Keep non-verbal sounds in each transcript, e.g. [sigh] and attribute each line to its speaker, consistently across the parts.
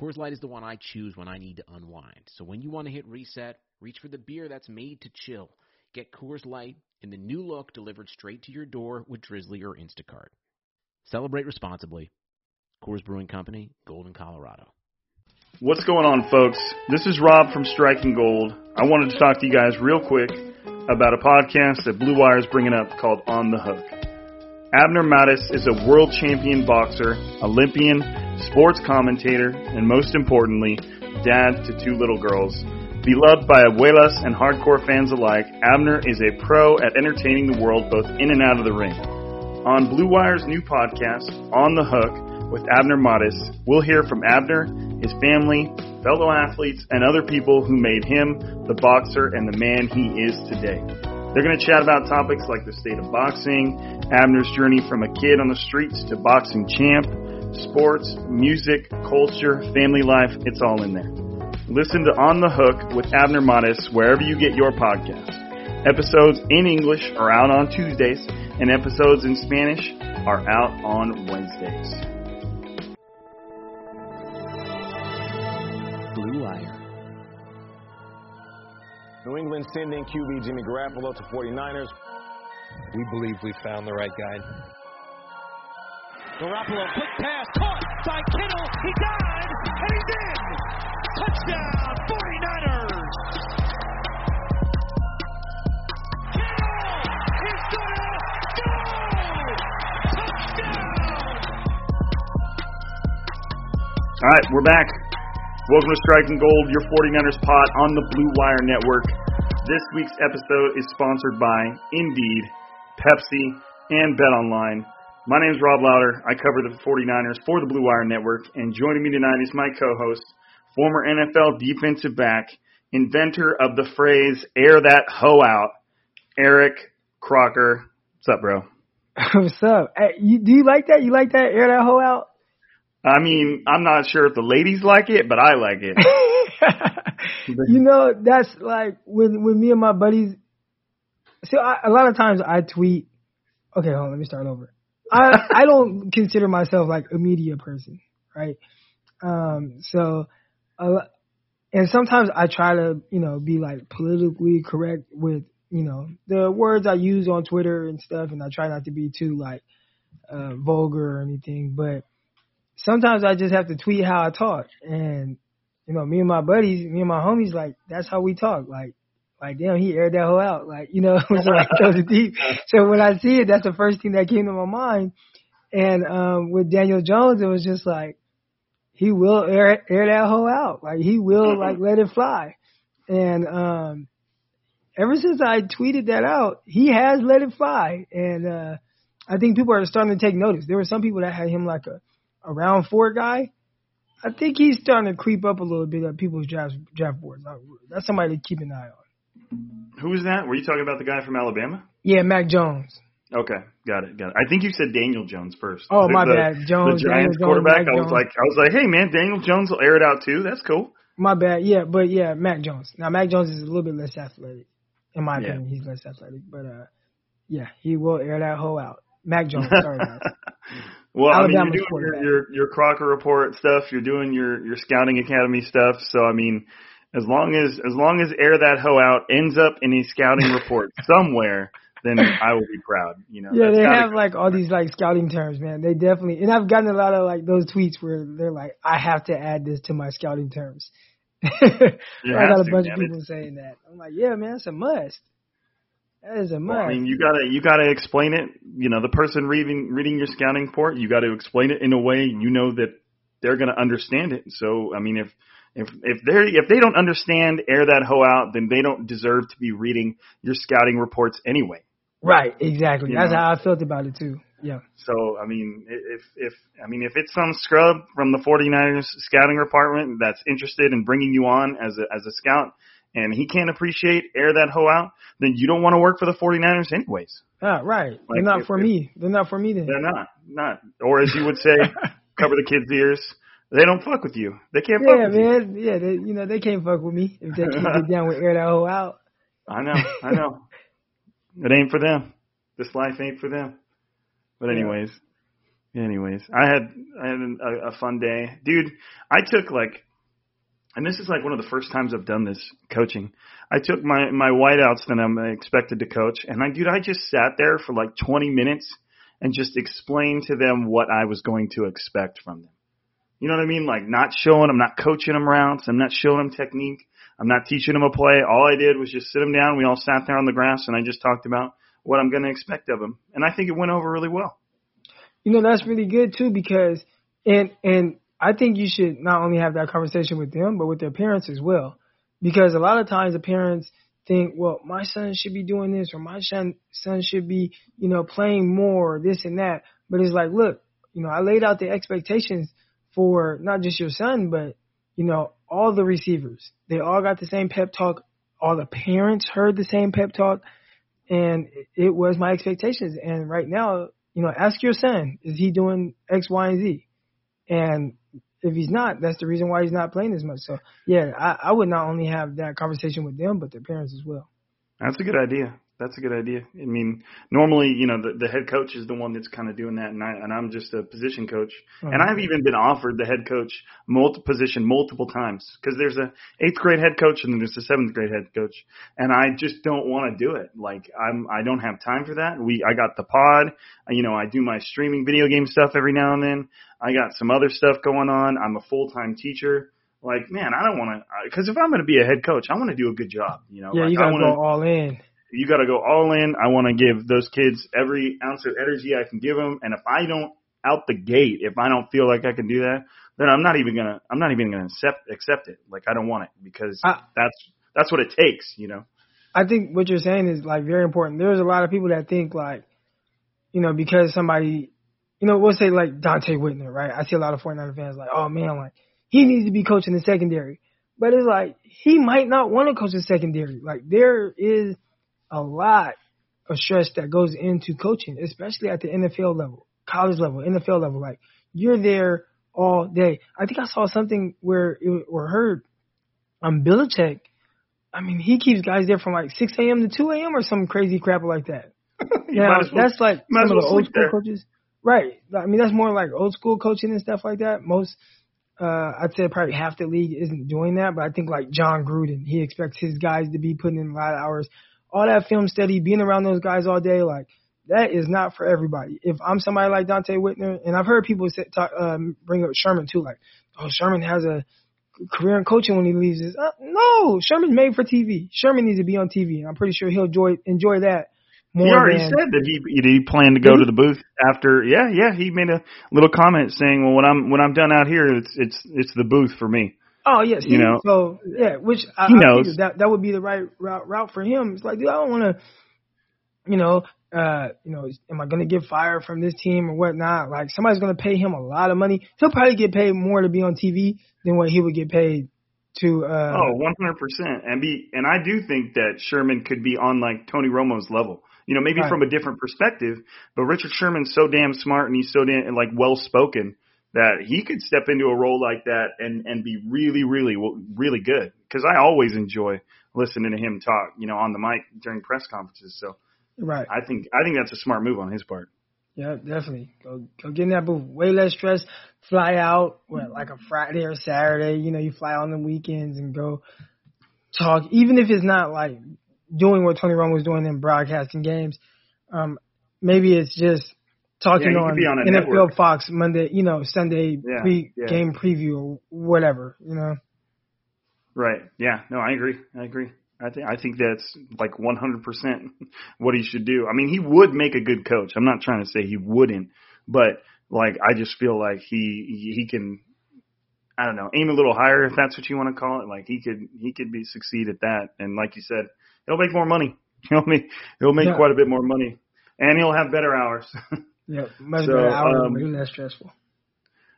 Speaker 1: Coors Light is the one I choose when I need to unwind. So when you want to hit reset, reach for the beer that's made to chill. Get Coors Light in the new look delivered straight to your door with Drizly or Instacart. Celebrate responsibly. Coors Brewing Company, Golden, Colorado.
Speaker 2: What's going on, folks? This is Rob from Striking Gold. I wanted to talk to you guys real quick about a podcast that Blue Wire is bringing up called On the Hook. Abner Mares is a world champion boxer, Olympian, sports commentator, and most importantly, dad to two little girls. Beloved by abuelas and hardcore fans alike, Abner is a pro at entertaining the world both in and out of the ring. On Blue Wire's new podcast, On the Hook, with Abner Mares, we'll hear from Abner, his family, fellow athletes, and other people who made him the boxer and the man he is today. They're going to chat about topics like the state of boxing, Abner's journey from a kid on the streets to boxing champ, sports, music, culture, family life. It's all in there. Listen to On the Hook with Abner Mares wherever you get your podcast. Episodes in English are out on Tuesdays, and episodes in Spanish are out on Wednesdays.
Speaker 3: New England sending QB Jimmy Garoppolo to 49ers.
Speaker 4: We believe we found the right guy.
Speaker 5: Garoppolo, quick pass, caught by Kittle. He died, and he's in. Touchdown, 49ers. Kittle is gonna go. Touchdown.
Speaker 2: All right, we're back. Welcome to Striking Gold, your 49ers pot on the Blue Wire Network. This week's episode is sponsored by Indeed, Pepsi, and BetOnline. My name is Rob Louder. I cover the 49ers for the Blue Wire Network, and joining me tonight is my co-host, former NFL defensive back, inventor of the phrase "air that hoe out," Eric Crocker. What's up, bro? [laughs]
Speaker 6: What's up? Hey, you, do you like that? You like that? Air that hoe out?
Speaker 2: I mean, I'm not sure if the ladies like it, but I like it. [laughs]
Speaker 6: you know, that's like when when me and my buddies. See, I, a lot of times I tweet. Okay, hold on. Let me start over. I [laughs] I don't consider myself like a media person, right? Um, so, uh, and sometimes I try to, you know, be like politically correct with, you know, the words I use on Twitter and stuff, and I try not to be too like uh, vulgar or anything, but sometimes I just have to tweet how I talk. And, you know, me and my buddies, me and my homies, like, that's how we talk. Like, like, damn, he aired that hoe out. Like, you know, [laughs] so like, those are [laughs] deep. So when I see it, that's the first thing that came to my mind. And, um, with Daniel Jones, it was just like, he will air, air that hoe out. Like, he will, like, let it fly. And, um, ever since I tweeted that out, he has let it fly. And, uh, I think people are starting to take notice. There were some people that had him like a, a round four guy. I think he's starting to creep up a little bit at people's draft draft boards. That's somebody to keep an eye on.
Speaker 2: Who is that? Were you talking about the guy from Alabama?
Speaker 6: Yeah, Mac Jones.
Speaker 2: Okay, got it, got it. I think you said Daniel Jones first.
Speaker 6: Oh my
Speaker 2: the,
Speaker 6: bad, Jones.
Speaker 2: The Giants
Speaker 6: Daniel
Speaker 2: quarterback.
Speaker 6: Jones,
Speaker 2: I was like, I was like, hey man, Daniel Jones will air it out too. That's cool.
Speaker 6: My bad. Yeah, but yeah, Mac Jones. Now Mac Jones is a little bit less athletic, in my
Speaker 2: Yeah.
Speaker 6: opinion. He's less athletic, but uh, yeah, he will air that hoe out. Mac Jones. [laughs] Sorry guys. [laughs]
Speaker 2: well, I mean, you're doing your, your your Crocker report stuff. You're doing your your scouting academy stuff. So I mean, as long as as long as air that hoe out ends up in a scouting [laughs] report somewhere, then I will be proud. You know.
Speaker 6: Yeah, they have like all these like scouting terms, man. They definitely, and I've gotten a lot of like those tweets where they're like, I have to add this to my scouting terms. [laughs] I got a bunch of people saying that. I'm like, yeah, man, it's a must. That is a must.
Speaker 2: I mean, you gotta you gotta explain it. You know, the person reading reading your scouting report, you got to explain it in a way you know that they're gonna understand it. So, I mean, if if if they if they don't understand, air that hoe out, then they don't deserve to be reading your scouting reports anyway.
Speaker 6: right, exactly.
Speaker 2: You
Speaker 6: That's
Speaker 2: know?
Speaker 6: how I felt about it too. Yeah.
Speaker 2: So, I mean, if if I mean if it's some scrub from the 49ers scouting department that's interested in bringing you on as a as a scout, and he can't appreciate air that hoe out, then you don't want to work for the 49ers anyways.
Speaker 6: Ah, right. They're not
Speaker 2: if-
Speaker 6: for
Speaker 2: if-
Speaker 6: me. They're not for me then.
Speaker 2: They're not, not. Or as you would say, [laughs] cover the kids' ears. They don't fuck with you. They can't fuck
Speaker 6: Yeah,
Speaker 2: with you.
Speaker 6: man. Yeah, they, you know, they can't fuck with me if they can't get [laughs] down with air that hoe out.
Speaker 2: I know, I know. [laughs] It ain't for them. This life ain't for them. But
Speaker 6: Yeah.
Speaker 2: anyways, anyways, I had I had a, a fun day, dude. I took like, and this is like one of the first times I've done this coaching. I took my my whiteouts that I'm expected to coach, and I dude, I just sat there for like 20 minutes and just explained to them what I was going to expect from them. You know what I mean? Like not showing them, not coaching them routes. I'm not showing them technique. I'm not teaching them a play. All I did was just sit them down. We all sat there on the grass and I just talked about what I'm going to expect of them. And I think it went over really well.
Speaker 6: You know, that's really good too because and and I think you should not only have that conversation with them, but with their parents as well. Because a lot of times the parents think, well, my son should be doing this or my son son should be, you know, playing more, this and that. But it's like, look, you know, I laid out the expectations for not just your son, but you know, all the receivers. They all got the same pep talk. All the parents heard the same pep talk. And it- it was my expectations. And right now, you know, ask your son, is he doing X, Y, and Z? And if he's not, that's the reason why he's not playing as much. So yeah, I, I would not only have that conversation with them, but their parents as well.
Speaker 2: That's a good idea. That's a good idea. I mean, normally, you know, the, the head coach is the one that's kind of doing that, and I and I'm just a position coach. And I've even been offered the head coach multi position multiple times because there's a eighth grade head coach and then there's a seventh grade head coach, and I just don't want to do it. Like I'm, I don't have time for that. We, I got the pod. You know, I do my streaming video game stuff every now and then. I got some other stuff going on. I'm a full time teacher. Like, man, I don't want to, because if I'm going to be a head coach, I want to do a good job. You know,
Speaker 6: Yeah,
Speaker 2: like,
Speaker 6: you gotta
Speaker 2: wanna,
Speaker 6: go all in.
Speaker 2: You got to go all in. I want to give those kids every ounce of energy I can give them. And if I don't out the gate, if I don't feel like I can do that, then I'm not even gonna. I'm not even gonna accept accept it. Like I don't want it because
Speaker 6: I-
Speaker 2: that's that's what it takes. You know.
Speaker 6: I think what you're saying is like very important. There's a lot of people that think like, you know, because somebody, you know, we'll say like Donte Whitner, right? I see a lot of 49er fans like, oh man, like he needs to be coaching the secondary. But it's like he might not want to coach the secondary. Like there is a lot of stress that goes into coaching, especially at the NFL level, college level, NFL level. Like you're there all day. I think I saw something where it, or heard on Belichick. I mean, he keeps guys there from like 6 a.m. to 2 a.m. or some crazy crap like that. [laughs]
Speaker 2: You
Speaker 6: Now,
Speaker 2: might as well-
Speaker 6: that's like some of the old school
Speaker 2: there.
Speaker 6: coaches. Right. I mean, that's more like old school coaching and stuff like that. Most, uh, I'd say probably half the league isn't doing that, but I think like Jon Gruden, he expects his guys to be putting in a lot of hours. All that film study, being around those guys all day, like that is not for everybody. If I'm somebody like Donte Whitner, and I've heard people say, talk, um, bring up Sherman too, like, oh, Sherman has a career in coaching when he leaves. This. Uh, no, Sherman's made for TV. Sherman needs to be on TV, and I'm pretty sure he'll enjoy enjoy that more
Speaker 2: he already
Speaker 6: than
Speaker 2: said that he he planned to go to the booth after. Yeah, yeah. He made a little comment saying, "Well, when I'm when I'm done out here, it's it's it's the booth for me."
Speaker 6: Oh yes,
Speaker 2: You know.
Speaker 6: So yeah, which I,
Speaker 2: He knows.
Speaker 6: that that would be the right route route for him. It's like, dude, I don't want to, you know, uh, you know, am I going to get fired from this team or whatnot? Like somebody's going to pay him a lot of money. He'll probably get paid more to be on TV than what he would get paid to. uh
Speaker 2: Oh, one hundred percent. And be and I do think that Sherman could be on like Tony Romo's level. You know, maybe
Speaker 6: Right.
Speaker 2: from a different perspective, but Richard Sherman's so damn smart and he's so damn like well spoken that he could step into a role like that and and be really, really, really good. Because I always enjoy listening to him talk, you know, on the mic during press conferences. So
Speaker 6: Right.
Speaker 2: I think I think that's a smart move on his part.
Speaker 6: Yeah, definitely. Go go get in that booth. Way less stress. Fly out what like a Friday or Saturday. You know, you fly on the weekends and go talk. Even if it's not like doing what Tony Romo was doing in broadcasting games. Um, maybe it's just talking
Speaker 2: Yeah,
Speaker 6: on,
Speaker 2: on a
Speaker 6: NFL
Speaker 2: network.
Speaker 6: Fox Monday. You know, Sunday
Speaker 2: Yeah,
Speaker 6: pre
Speaker 2: yeah.
Speaker 6: game preview or whatever. You know.
Speaker 2: Right. Yeah. No, I agree. I agree. I think I think that's like 100% [laughs] what he should do. I mean, he would make a good coach. I'm not trying to say he wouldn't, but like I just feel like he he can I don't know, aim a little higher if that's what you want to call it. Like he could he could be succeed at that and like you said, he'll make more money. [laughs] He'll make he'll make
Speaker 6: Yeah.
Speaker 2: quite a bit more money and he'll have better hours. [laughs]
Speaker 6: Yeah,
Speaker 2: So,
Speaker 6: hours,
Speaker 2: um,
Speaker 6: less stressful.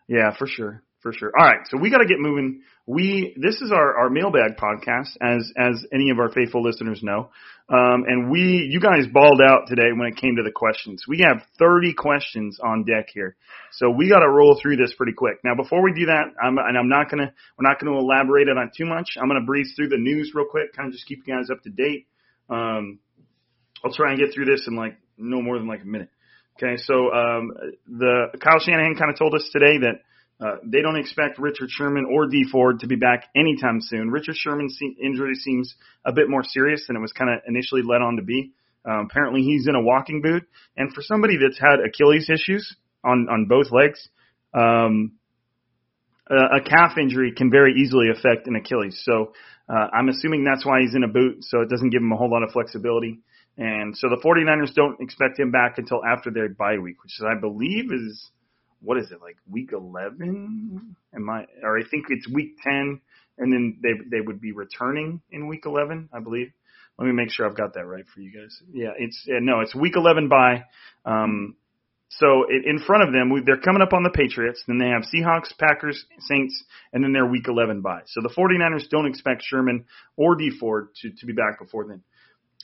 Speaker 2: Yeah, for sure, for sure. All right, so we got to get moving. We this is our our mailbag podcast, as as any of our faithful listeners know, um, and we you guys balled out today when it came to the questions. We have thirty questions on deck here, so we got to roll through this pretty quick. Now, before we do that, I'm and I'm not gonna we're not gonna elaborate on it too much. I'm gonna breeze through the news real quick, kind of just keep you guys up to date. Um, I'll try and get through this in like no more than like a minute. Okay, so um, the Kyle Shanahan kind of told us today that uh, they don't expect Richard Sherman or Dee Ford to be back anytime soon. Richard Sherman's injury seems a bit more serious than it was kind of initially led on to be. Um, apparently, he's in a walking boot, and for somebody that's had Achilles issues on on both legs, um, a, a calf injury can very easily affect an Achilles. So uh, I'm assuming that's why he's in a boot, so it doesn't give him a whole lot of flexibility. And so the 49ers don't expect him back until after their bye week, which I believe is, what is it, like week 11? Am I, or I think it's week 10, and then they, they would be returning in week 11, I believe. Let me make sure I've got that right for you guys. Yeah, it's, no, it's week 11 bye. Um, so in front of them, they're coming up on the Patriots. Then they have Seahawks, Packers, Saints, and then their Week 11 bye. So the 49ers don't expect Sherman or Dee Ford to, to be back before then.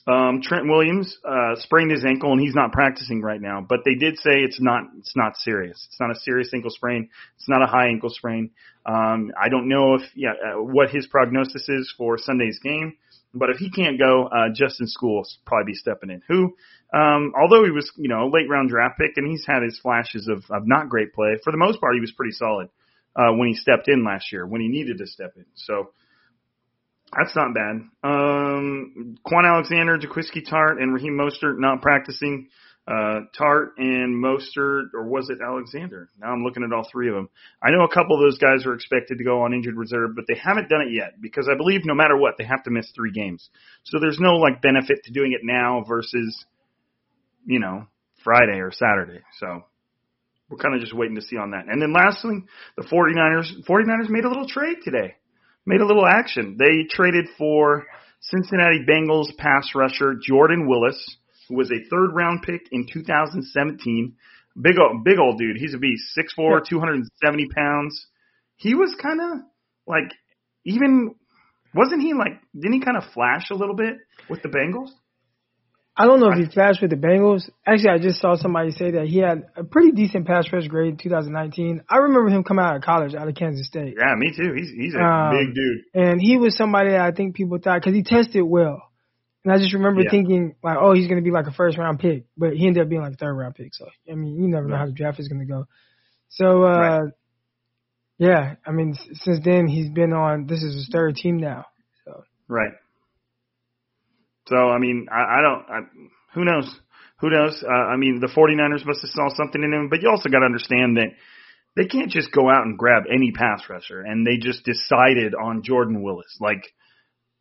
Speaker 2: Um, Trent Williams uh, sprained his ankle and he's not practicing right now. But they did say it's not it's not serious. It's not a serious ankle sprain. It's not a high ankle sprain. Um, I don't know if yeah uh, what his prognosis is for Sunday's game. But if he can't go, uh, Justin Skule probably be stepping in. Who, um, although he was, you know, a late round draft pick and he's had his flashes of, of not great play, for the most part, he was pretty solid, uh, when he stepped in last year, when he needed to step in. So that's not bad. Um, Kwon Alexander, Jaquiski Tartt, and Raheem Mostert not practicing. Uh, Tartt and Mostert, or was it Alexander? Now I'm looking at all three of them. I know a couple of those guys are expected to go on injured reserve, but they haven't done it yet because I believe no matter what, they have to miss three games. So there's no like benefit to doing it now versus, you know, Friday or Saturday. So we're kind of just waiting to see on that. And then lastly, the 49ers, 49ers made a little trade today. Made a little action. They traded for Cincinnati Bengals pass rusher Jordan Willis, who was a third round pick in 2017. Big old, big old dude. He's a beast. 6'4", 270 pounds. He was kind of like, even, wasn't he like, didn't he kind of flash a little bit with the Bengals?
Speaker 6: I don't know if he flashed with the Bengals. Actually, I just saw somebody say that he had a pretty decent pass rush grade in 2019. I remember him coming out of college, out of Kansas State.
Speaker 2: Yeah, me too. He's, he's a
Speaker 6: Um,
Speaker 2: big dude.
Speaker 6: And he was somebody that I think people thought, because he tested well. And I just remember
Speaker 2: Yeah.
Speaker 6: thinking, like, oh, he's going to be like a first round pick. But he ended up being like a third round pick. So, I mean, you never know
Speaker 2: Right.
Speaker 6: how the draft is going to go. So, uh,
Speaker 2: Right.
Speaker 6: yeah, I mean, s- since then, he's been on, this is his third team now. So,
Speaker 2: Right. So, I mean, I, I don't, I, who knows? Who knows? Uh, I mean, the 49ers must have saw something in him, but you also got to understand that they can't just go out and grab any pass rusher, and they just decided on Jordan Willis. Like,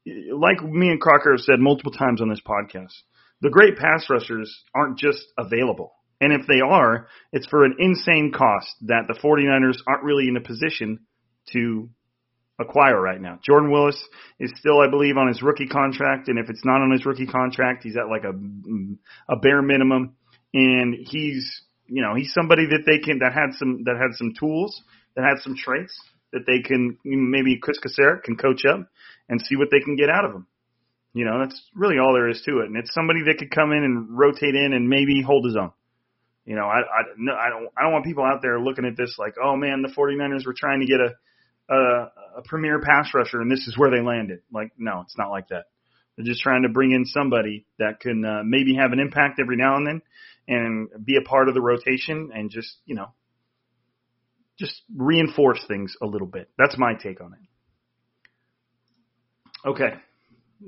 Speaker 2: like me and Crocker have said multiple times on this podcast, the great pass rushers aren't just available. And if they are, it's for an insane cost that the 49ers aren't really in a position to acquire right now. Jordan Willis is still, I believe, on his rookie contract, and if it's not on his rookie contract, he's at like a a bare minimum, and he's you know he's somebody that they can that had some that had some tools that had some traits that they can maybe Kris Kocurek can coach up and see what they can get out of him. You know, that's really all there is to it. And it's somebody that could come in and rotate in and maybe hold his own. You know, I I no, I don't I don't want people out there looking at this like, oh man, the 49ers were trying to get a a, a premier pass rusher and this is where they landed. Like, no, it's not like that. They're just trying to bring in somebody that can uh, maybe have an impact every now and then and be a part of the rotation and just, you know, just reinforce things a little bit. That's my take on it. Okay.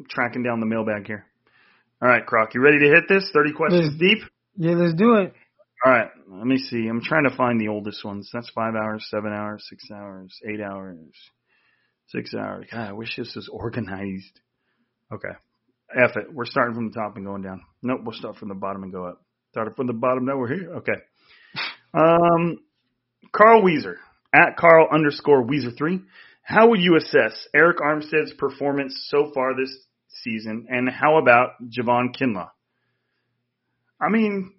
Speaker 2: Tracking down the mailbag here. All right, Croc, you ready to hit this? 30 questions deep?
Speaker 6: Yeah, let's do it.
Speaker 2: All right, let me see. I'm trying to find the oldest ones. That's five hours, seven hours, six hours, eight hours, six hours. God, I wish this was organized. Okay. F it. We're starting from the top and going down. Nope, we'll start from the bottom and go up. Started from the bottom, now we're here. Okay. Um, Carl Weezer, at Carl underscore Weezer 3. How would you assess Arik Armstead's performance so far this season, and how about Javon Kinlaw? I mean,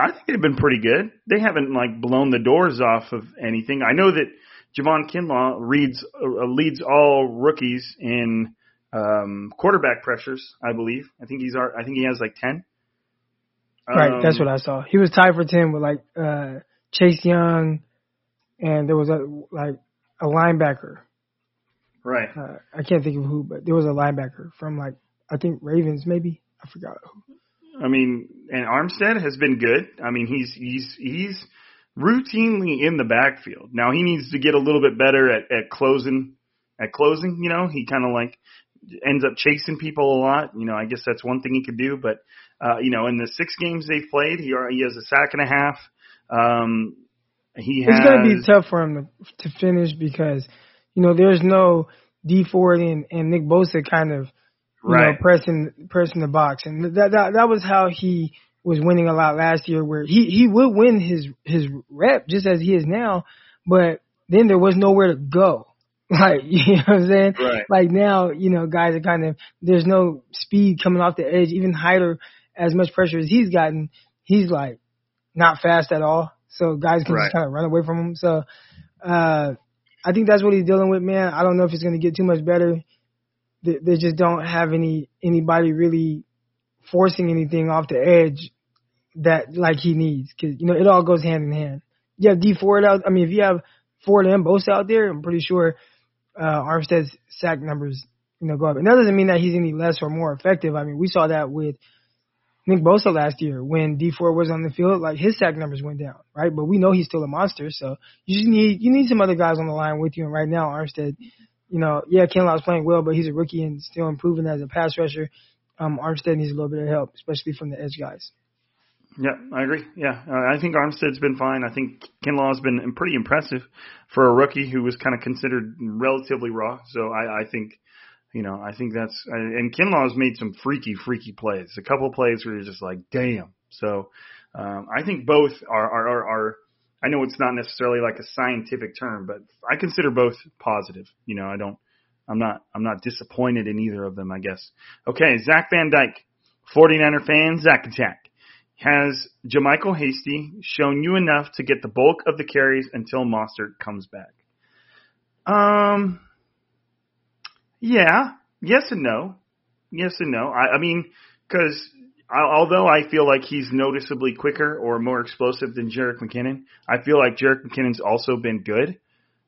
Speaker 2: I think they've been pretty good. They haven't like blown the doors off of anything. I know that Javon Kinlaw reads uh, leads all rookies in um, quarterback pressures. I believe. I think he's. our, I think he has like ten.
Speaker 6: Right, um, that's what I saw. He was tied for ten with like uh, Chase Young, and there was a like a linebacker.
Speaker 2: Right.
Speaker 6: Uh, I can't think of who, but there was a linebacker from like I think Ravens maybe. I forgot who.
Speaker 2: I mean, and Armstead has been good. I mean, he's he's he's routinely in the backfield. Now he needs to get a little bit better at at closing at closing. You know, he kind of like ends up chasing people a lot. You know, I guess that's one thing he could do. But uh, you know, in the six games they've played, he he has a sack and a half. Um, he
Speaker 6: it's going to be tough for him to, to finish because you know there's no Dee Ford and, and Nick Bosa kind of you right. know pressing pressing the box, and that, that that was how he was winning a lot last year, where he he would win his his rep just as he is now, but then there was nowhere to go. [laughs] Like, you know what I'm saying?
Speaker 2: Right.
Speaker 6: Like now, you know, guys are kind of, there's no speed coming off the edge. Even Hyder, as much pressure as he's gotten, he's like not fast at all. So guys can right. just kind of run away from him. So, uh, I think that's what he's dealing with, man. I don't know if it's going to get too much better. They, they just don't have any, anybody really forcing anything off the edge that like he needs. Cause, you know, it all goes hand in hand. You have Dee Ford out. I mean, if you have Ford and Bosa out there, I'm pretty sure, uh, Armstead's sack numbers, you know, go up. And that doesn't mean that he's any less or more effective. I mean, we saw that with Nick Bosa last year when Dee Ford was on the field, like his sack numbers went down, right? But we know he's still a monster, so you just need you need some other guys on the line with you. And right now, Armstead, you know, yeah, Kinlaw's playing well, but he's a rookie and still improving as a pass rusher. Um, Armstead needs a little bit of help, especially from the edge guys.
Speaker 2: Yeah, I agree. Yeah, uh, I think Armstead's been fine. I think Kinlaw's been pretty impressive for a rookie who was kind of considered relatively raw. So I, I think you know, I think that's and Kinlaw's made some freaky, freaky plays. A couple plays where you're just like, damn. So um, I think both are, are are are. I know it's not necessarily like a scientific term, but I consider both positive. You know, I don't. I'm not. I'm not disappointed in either of them. I guess. Okay, Zach Van Dyke, 49er fan, Zach Attack. Has JaMycal Hasty shown you enough to get the bulk of the carries until Mostert comes back? Um, yeah, yes and no. Yes and no. I, I mean, because although I feel like he's noticeably quicker or more explosive than Jerick McKinnon, I feel like Jerick McKinnon's also been good.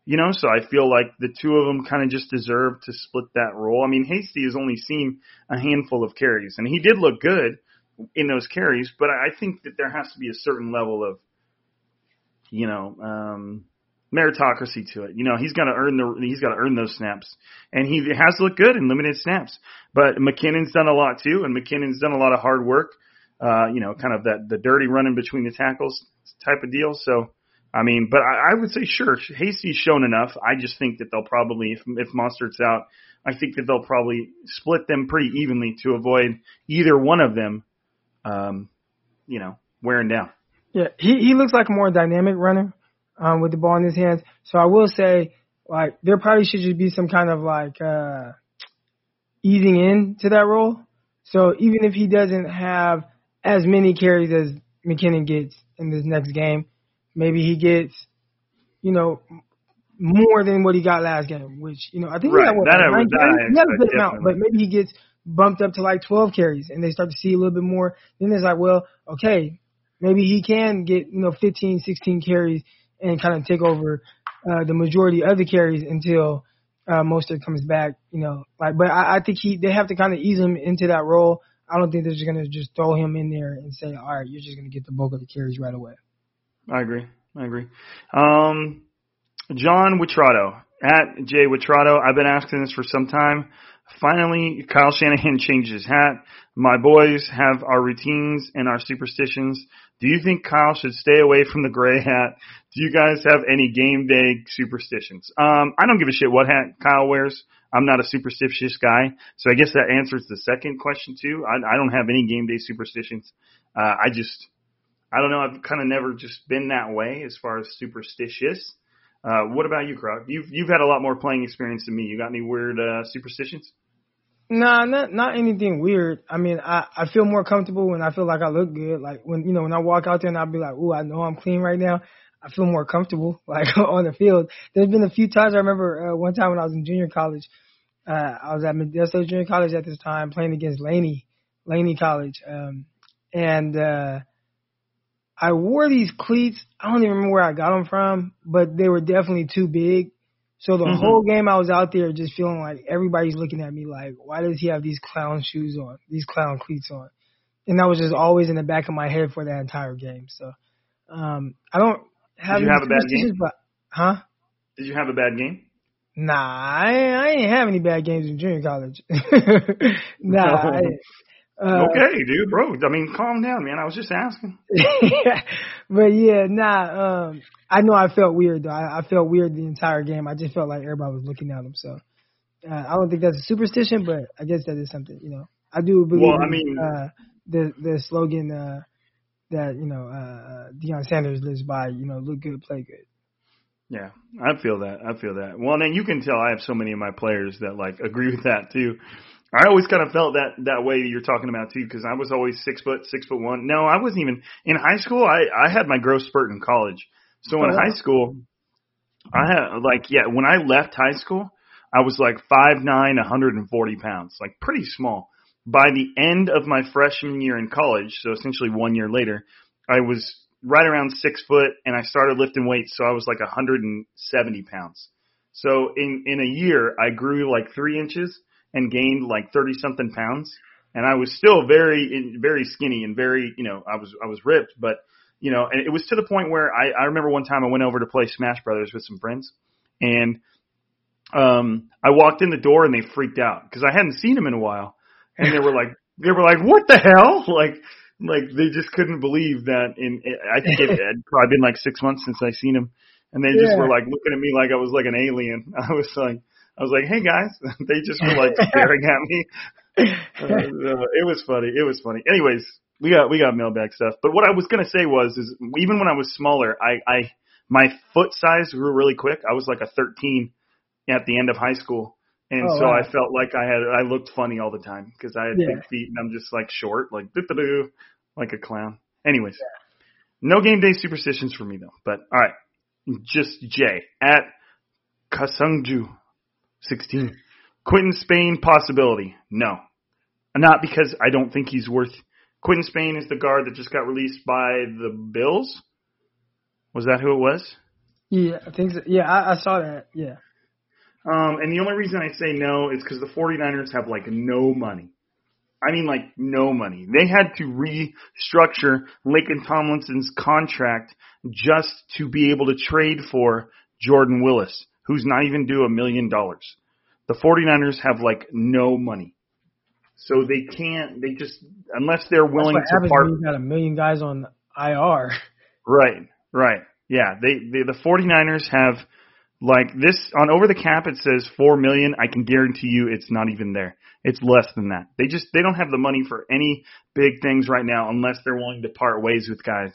Speaker 2: You know, so I feel like the two of them kind of just deserve to split that role. I mean, Hasty has only seen a handful of carries, and he did look good in those carries, but I think that there has to be a certain level of, you know, um, meritocracy to it. You know, he's got to earn the he's got to earn those snaps, and he has looked good in limited snaps. But McKinnon's done a lot too, and McKinnon's done a lot of hard work. Uh, you know, kind of that the dirty running between the tackles type of deal. So, I mean, but I, I would say sure, Hasty's shown enough. I just think that they'll probably if if out, I think that they'll probably split them pretty evenly to avoid either one of them, um, you know, wearing down.
Speaker 6: Yeah, he he looks like a more dynamic runner um, with the ball in his hands. So I will say, like, there probably should just be some kind of like uh, easing in to that role. So even if he doesn't have as many carries as McKinnon gets in this next game, maybe he gets, you know, more than what he got last game. Which you know, I think
Speaker 2: Right.
Speaker 6: he had what,
Speaker 2: That
Speaker 6: like
Speaker 2: I
Speaker 6: nine
Speaker 2: would- that
Speaker 6: carries?
Speaker 2: I
Speaker 6: He had a good amount, but maybe he gets bumped up to like 12 carries, and they start to see a little bit more. Then it's like, well, okay, maybe he can get you know 15, 16 carries and kind of take over uh, the majority of the carries until uh, Mostert comes back. You know, like, but I, I think he they have to kind of ease him into that role. I don't think they're just gonna just throw him in there and say, all right, you're just gonna get the bulk of the carries right away.
Speaker 2: I agree. I agree. Um, John Witrato at Jay Witrato. I've been asking this for some time. Finally, Kyle Shanahan changed his hat. My boys have our routines and our superstitions. Do you think Kyle should stay away from the gray hat? Do you guys have any game day superstitions? Um, I don't give a shit what hat Kyle wears. I'm not a superstitious guy, so I guess that answers the second question too. I, I don't have any game day superstitions. Uh, I just I don't know. I've kind of never just been that way as far as superstitious. Uh, what about you, Croc? You've you've had a lot more playing experience than me. You got any weird uh, superstitions?
Speaker 6: Nah, not not anything weird. I mean, I I feel more comfortable when I feel like I look good. Like when you know when I walk out there and I'll be like, "Ooh, I know I'm clean right now." I feel more comfortable [laughs] like on the field. There's been a few times I remember uh, one time when I was in junior college. Uh, I was at Modesto Junior College at this time playing against Laney, Laney College, um, and uh, I wore these cleats. I don't even remember where I got them from, but they were definitely too big. So the
Speaker 2: Mhm.
Speaker 6: whole game I was out there just feeling like everybody's looking at me like, why does he have these clown shoes on, these clown cleats on? And that was just always in the back of my head for that entire game. So um I don't have
Speaker 2: Did you have a bad game?
Speaker 6: But, huh?
Speaker 2: Did you have a bad game?
Speaker 6: Nah, I, I ain't have any bad games in junior college. [laughs] nah. [laughs] I, uh,
Speaker 2: okay, dude, bro. I mean, calm down, man. I was just asking. [laughs]
Speaker 6: but yeah, nah. Um, I know I felt weird though. I, I felt weird the entire game. I just felt like everybody was looking at him. So uh, I don't think that's a superstition, but I guess that is something. You know, I do believe.
Speaker 2: Well, I mean-
Speaker 6: uh, the the slogan uh, that you know uh, Deion Sanders lives by. You know, look good, play good.
Speaker 2: Yeah, I feel that. I feel that. Well, then you can tell I have so many of my players that like agree with that too. I always kind of felt that that way you're talking about too, because I was always six foot, six foot one. No, I wasn't even in high school. I I had my growth spurt in college. So in
Speaker 6: Oh, wow.
Speaker 2: high school, I had like yeah. When I left high school, I was like five nine, 140 pounds, like pretty small. By the end of my freshman year in college, so essentially one year later, I was right around six foot, and I started lifting weights, so I was like 170 pounds. So in in a year, I grew like three inches and gained like 30 something pounds, and I was still very very skinny and very you know I was I was ripped, but you know, and it was to the point where I I remember one time I went over to play Smash Brothers with some friends, and um I walked in the door and they freaked out because I hadn't seen them in a while, and they were like [laughs] they were like what the hell? [laughs] Like like they just couldn't believe that in I think it had [laughs] probably been like six months since I seen him, and they just
Speaker 6: Yeah.
Speaker 2: were like looking at me like I was like an alien. I was like I was like hey guys, [laughs] they just were like [laughs] staring at me. Uh, it was funny. It was funny. Anyways, we got we got mailbag stuff. But what I was gonna say was is even when I was smaller, I I my foot size grew really quick. I was like a 13 at the end of high school. And
Speaker 6: Oh,
Speaker 2: so
Speaker 6: wow.
Speaker 2: I felt like I had I looked funny all the time because I had
Speaker 6: Yeah.
Speaker 2: big feet and I'm just like short, like doo like a clown. Anyways, no game day superstitions for me though. But all right, just Jay at Kasungju, 16. Quinton Spain possibility? No, not because I don't think he's worth. Quinton Spain is the guard that just got released by the Bills. Was that who it was?
Speaker 6: Yeah, I think so. Yeah, I, I saw that. Yeah.
Speaker 2: Um, and the only reason I say no is because the 49ers have like no money. I mean, like no money. They had to restructure Laken Tomlinson's contract just to be able to trade for Jordan Willis, who's not even due a million dollars. The 49ers have like no money. So they can't, they just, unless they're willing to part.
Speaker 6: when you got a million guys on IR.
Speaker 2: Right, right. Yeah, they, they the 49ers have like this on over the cap it says 4 million. I can guarantee you it's not even there. It's less than that. They just they don't have the money for any big things right now unless they're willing to part ways with guys.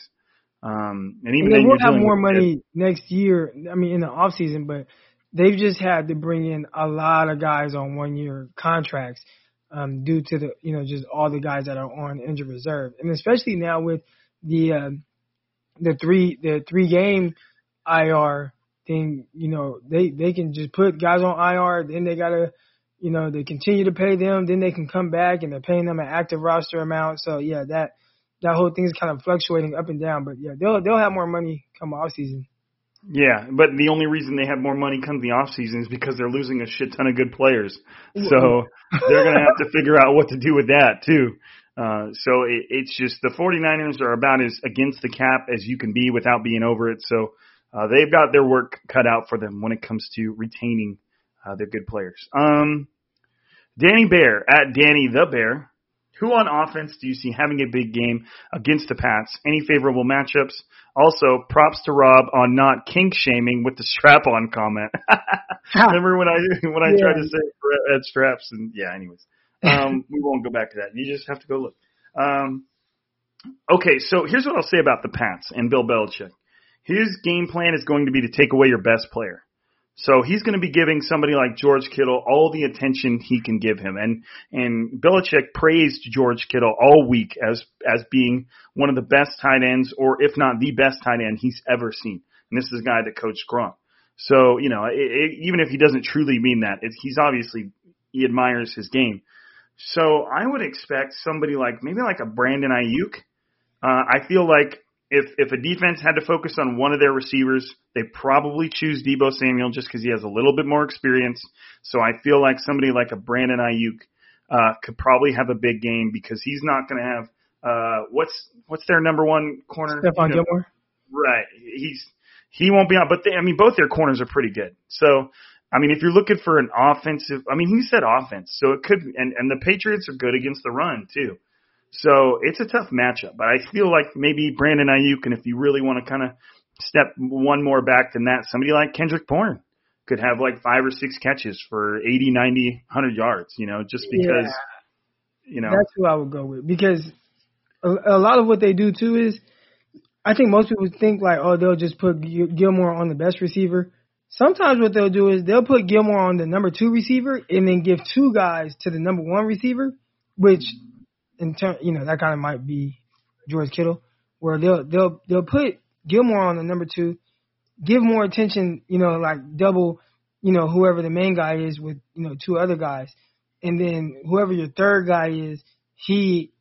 Speaker 2: Um and even
Speaker 6: And they will have more money next year. I mean, in the off season, but they've just had to bring in a lot of guys on one year contracts um, due to the you know just all the guys that are on injured reserve, and especially now with the uh, the three the three game IR thing. you know they they can just put guys on IR. Then they gotta, you know, they continue to pay them. Then they can come back and they're paying them an active roster amount. So yeah, that that whole thing is kind of fluctuating up and down. But yeah, they'll they'll have more money come off season.
Speaker 2: Yeah, but the only reason they have more money come the off season is because they're losing a shit ton of good players. So [laughs] they're going to have to figure out what to do with that too. Uh, so it, it's just the 49ers are about as against the cap as you can be without being over it. So uh, they've got their work cut out for them when it comes to retaining uh, their good players. Um, Danny Bear at Danny the Bear. Who on offense do you see having a big game against the Pats? Any favorable matchups? Also, props to Rob on not kink shaming with the strap on comment. [laughs] Remember when I when I yeah. tried to say Ed straps and yeah, anyways. Um, [laughs] we won't go back to that. You just have to go look. Um, okay, so here's what I'll say about the Pats and Bill Belichick. His game plan is going to be to take away your best player. So he's going to be giving somebody like George Kittle all the attention he can give him. And, and Belichick praised George Kittle all week as, as being one of the best tight ends, or if not the best tight end he's ever seen. And this is a guy that coached Gronk. So, you know, it, it, even if he doesn't truly mean that, it, he's obviously, he admires his game. So I would expect somebody like, maybe like a Brandon Aiyuk. Uh, I feel like if if a defense had to focus on one of their receivers, they probably choose Deebo Samuel just because he has a little bit more experience. So I feel like somebody like a Brandon Aiyuk uh, could probably have a big game because he's not going to have uh, what's what's their number one corner?
Speaker 6: Stephon
Speaker 2: you know,
Speaker 6: Gilmore.
Speaker 2: Right. He's he won't be on, but they, I mean both their corners are pretty good. So I mean if you're looking for an offensive, I mean he said offense, so it could and and the Patriots are good against the run too. So it's a tough matchup, but I feel like maybe Brandon Aiyuk, and if you really want to kind of step one more back than that, somebody like Kendrick Bourne could have like five or six catches for 80, 90, 100 yards, you know, just because, yeah. you know.
Speaker 6: That's who I would go with because a, a lot of what they do too is, I think most people think like, oh, they'll just put Gilmore on the best receiver. Sometimes what they'll do is they'll put Gilmore on the number two receiver and then give two guys to the number one receiver, which in turn, you know, that kind of might be George Kittle, where they'll they'll they'll put Gilmore on the number two, give more attention, you know, like double, you know, whoever the main guy is with you know two other guys, and then whoever your third guy is, he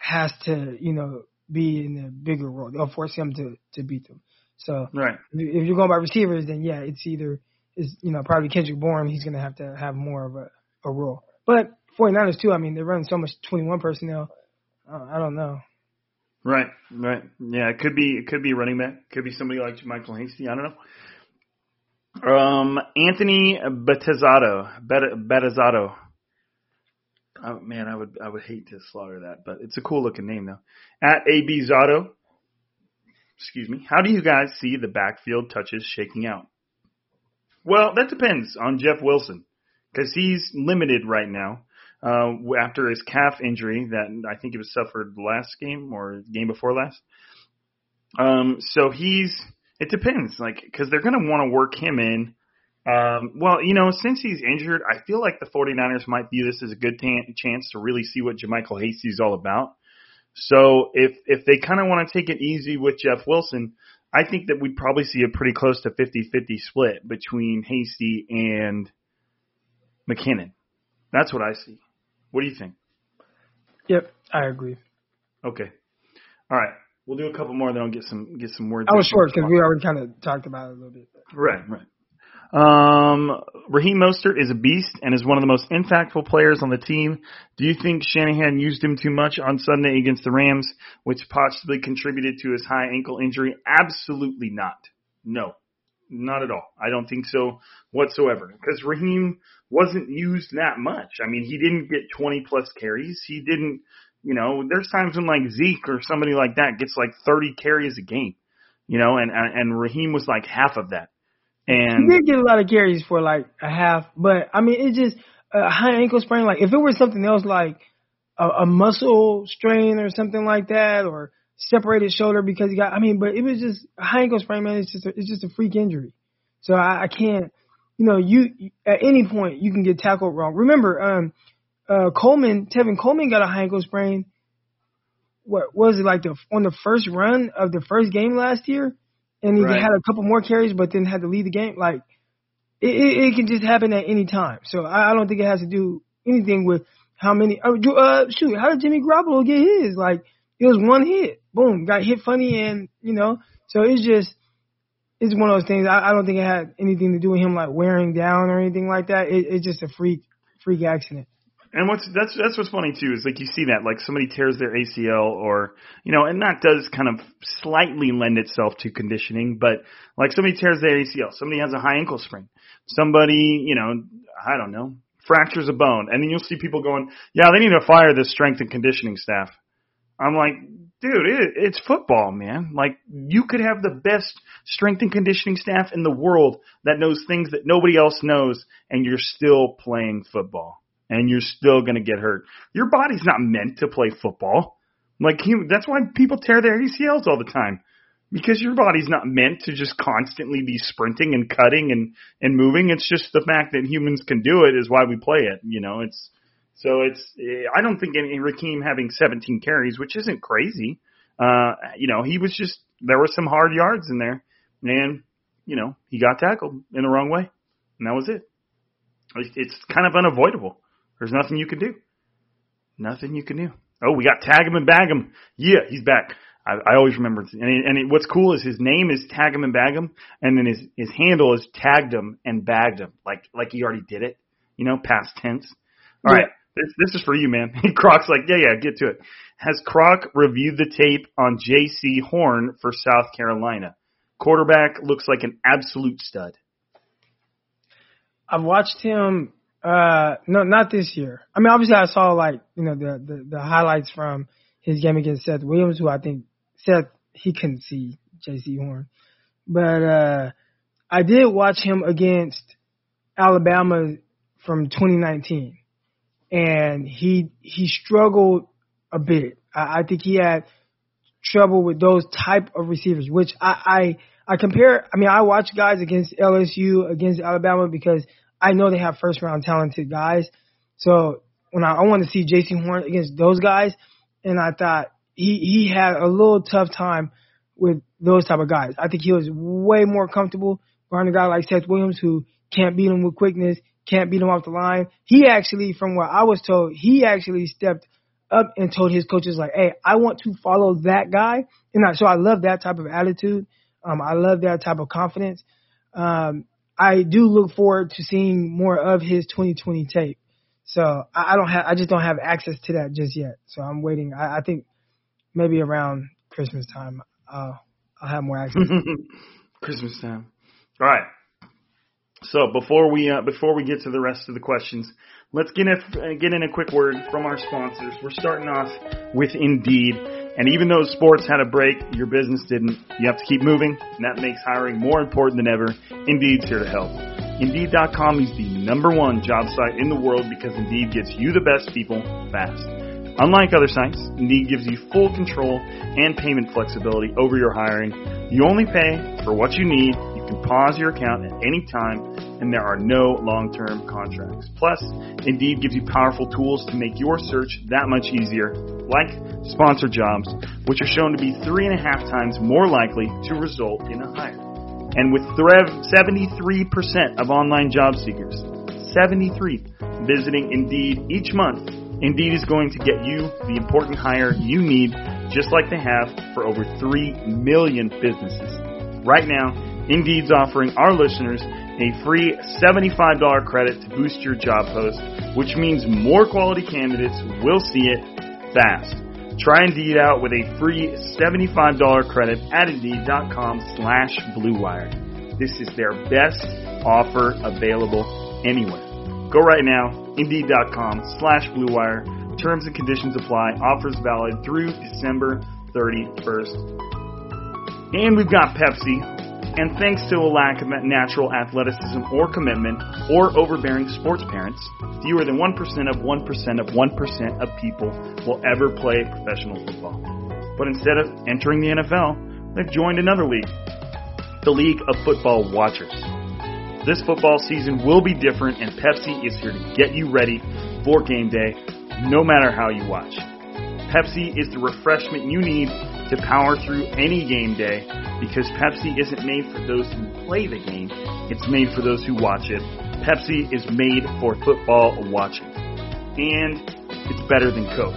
Speaker 6: has to you know be in a bigger role. They'll force him to to beat them. So
Speaker 2: right.
Speaker 6: if you're going by receivers, then yeah, it's either is you know probably Kendrick Bourne. He's gonna have to have more of a a role, but 49ers too. I mean, they run so much 21 personnel. Uh, I don't know.
Speaker 2: Right, right. Yeah, it could be it could be running back. Could be somebody like Michael Hasty. I don't know. Um, Anthony Betazzato, Betazzato. Oh man, I would I would hate to slaughter that, but it's a cool looking name though. At AB Zotto. Excuse me. How do you guys see the backfield touches shaking out? Well, that depends on Jeff Wilson because he's limited right now uh, after his calf injury that I think he was suffered last game or game before last. Um, so he's it depends, like because they're to want to work him in. Um, well, you know, since he's injured, I feel like the 49ers might view this as a good t- chance to really see what JaMycal Hasty is all about. So if if they kind of want to take it easy with Jeff Wilson, I think that we'd probably see a pretty close to 50-50 split between Hasty and McKinnon. That's what I see. What do you think?
Speaker 6: Yep, I agree.
Speaker 2: Okay. All right. We'll do a couple more, then I'll get some get some words.
Speaker 6: I was short because we already kind of talked about it a little bit.
Speaker 2: Right, right. Um, Raheem Mostert is a beast and is one of the most impactful players on the team. Do you think Shanahan used him too much on Sunday against the Rams, which possibly contributed to his high ankle injury? Absolutely not. No, not at all. I don't think so whatsoever. Because Raheem wasn't used that much. I mean, he didn't get 20 plus carries. He didn't, you know, there's times when like Zeke or somebody like that gets like 30 carries a game, you know, and, and Raheem was like half of that. And
Speaker 6: he did get a lot of carries for like a half, but I mean, it just a high ankle sprain. Like if it was something else, like a, a muscle strain or something like that, or separated shoulder because he got. I mean, but it was just a high ankle sprain, man. It's just a, it's just a freak injury. So I, I can't. You know, you at any point you can get tackled wrong. Remember, um, uh, Coleman, Tevin Coleman got a high ankle sprain. What was it like the on the first run of the first game last year? and he
Speaker 2: Right.
Speaker 6: had a couple more carries, but then had to leave the game. Like it, it, it can just happen at any time. So I, I don't think it has to do anything with how many. Uh, uh, shoot, how did Jimmy Garoppolo get his? Like it was one hit, boom, got hit funny, and you know, so it's just it's one of those things. I, I don't think it had anything to do with him like wearing down or anything like that. It, it's just a freak freak accident.
Speaker 2: And what's that's that's what's funny too is like you see that like somebody tears their ACL or you know and that does kind of slightly lend itself to conditioning, but like somebody tears their ACL, somebody has a high ankle sprain, somebody you know I don't know fractures a bone, and then you'll see people going, yeah, they need to fire this strength and conditioning staff. I'm like, dude, it, it's football, man. Like you could have the best strength and conditioning staff in the world that knows things that nobody else knows, and you're still playing football and you're still to get hurt. Your body's not meant to play football. Like you, that's why people tear their ACLs all the time. Because your body's not meant to just constantly be sprinting and cutting and and moving. It's just the fact that humans can do it is why we play it. You know, it's so it's. I don't think any Raheem having 17 carries, which isn't crazy. Uh, you know, he was just there were some hard yards in there, and you know he got tackled in the wrong way, and that was it. It's kind of unavoidable. There's nothing you can do. Nothing you can do. Oh, we got tag him and bag him. Yeah, he's back. I, I always remember. And, it, and it, what's cool is his name is tag him and bag him, and then his his handle is tagged him and bagged him, like like he already did it. You know, past tense. All right, this this is for you, man. [laughs] Crock's like, yeah, yeah, get to it. Has Crock reviewed the tape on Jaycee Horn for South Carolina? Quarterback looks like an absolute stud.
Speaker 6: I've watched him. Uh, no, not this year. I mean, obviously, I saw like you know the the, the highlights from his game against Seth Williams, who I think Seth he couldn't see Jaycee Horn, but uh, I did watch him against Alabama from 2019, and he he struggled a bit. I, I think he had trouble with those type of receivers, which I, I I compare. I mean, I watch guys against LSU, against Alabama because I know they have first round talented guys. So when I, I want to see Jaycee Horn against those guys, and I thought he he had a little tough time with those type of guys. I think he was way more comfortable guarding a guy like Seth Williams who can't beat him with quickness, can't beat him off the line. He actually, from what I was told, he actually stepped up and told his coaches like, "Hey, I want to follow that guy," and I, so I love that type of attitude. Um, I love that type of confidence. Um, I do look forward to seeing more of his 2020 tape. So I, I don't have, I just don't have access to that just yet. So I'm waiting. I, I think maybe around Christmas time, I'll, I'll have more access. [laughs]
Speaker 2: Christmas time. All right. So before we uh, before we get to the rest of the questions, let's get in get in a quick word from our sponsors. We're starting off with Indeed, and even though sports had a break, your business didn't. You have to keep moving, and that makes hiring more important than ever. Indeed's here to help. Indeed.com is the number one job site in the world because Indeed gets you the best people fast. Unlike other sites, Indeed gives you full control and payment flexibility over your hiring. You only pay for what you need. Can pause your account at any time, and there are no long-term contracts. Plus, Indeed gives you powerful tools to make your search that much easier, like sponsored jobs, which are shown to be three and a half times more likely to result in a hire. And with Threv, 73% of online job seekers, 73, visiting Indeed each month, Indeed is going to get you the important hire you need, just like they have for over 3 million businesses. Right now, Indeed's offering our listeners a free $75 credit to boost your job post, which means more quality candidates will see it fast. Try Indeed out with a free $75 credit at Indeed.com slash BlueWire. This is their best offer available anywhere. Go right now, Indeed.com slash BlueWire. Terms and conditions apply. Offers valid through December 31st. And we've got Pepsi. And thanks to a lack of natural athleticism or commitment or overbearing sports parents, fewer than 1% of 1% of 1% of people will ever play professional football. But instead of entering the NFL, they've joined another league, the League of Football Watchers. This football season will be different, and Pepsi is here to get you ready for game day, no matter how you watch. Pepsi is the refreshment you need to power through any game day because Pepsi isn't made for those who play the game, it's made for those who watch it. Pepsi is made for football watching. And it's better than Coke.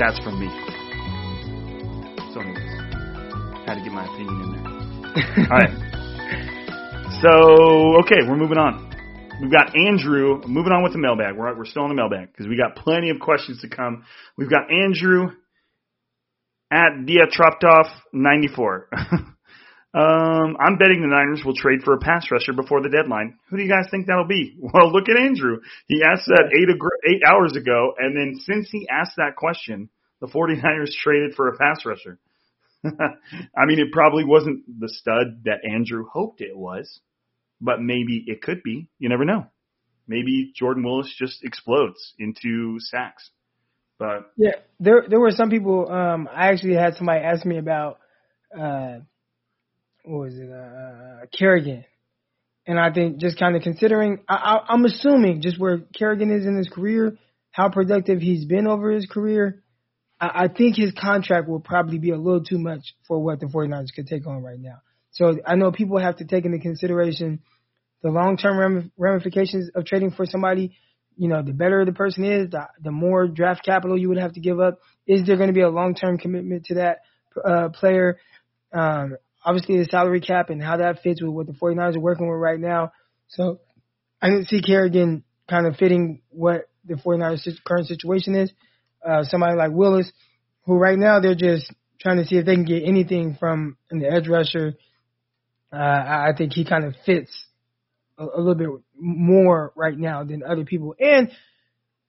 Speaker 2: That's from me. So, anyways, had to get my opinion in there. [laughs] All right. So, okay, we're moving on. We've got Andrew moving on with the mailbag. We're we're still on the mailbag because we got plenty of questions to come. We've got Andrew at Diatroptov ninety four. [laughs] um, I'm betting the Niners will trade for a pass rusher before the deadline. Who do you guys think that'll be? [laughs] Well, look at Andrew. He asked that eight eight hours ago, and then since he asked that question, the 49ers [laughs] traded for a pass rusher. I mean, it probably wasn't the stud that Andrew hoped it was but maybe it could be. You never know. Maybe Jordan Willis just explodes into sacks. But
Speaker 6: yeah, there there were some people. Um, I actually had somebody ask me about uh, what was it, uh, Kerrigan, and I think just kind of considering, I, I, I'm assuming just where Kerrigan is in his career, how productive he's been over his career. I, I think his contract will probably be a little too much for what the 49ers could take on right now. So I know people have to take into consideration the long-term ramifications of trading for somebody. You know, the better the person is, the, the more draft capital you would have to give up. Is there going to be a long-term commitment to that uh, player? Um, obviously, the salary cap and how that fits with what the 49ers are working with right now. So I didn't see Kerrigan kind of fitting what the 49ers current situation is. Uh, somebody like Willis, who right now they're just trying to see if they can get anything from an edge rusher uh, I think he kind of fits a, a little bit more right now than other people. And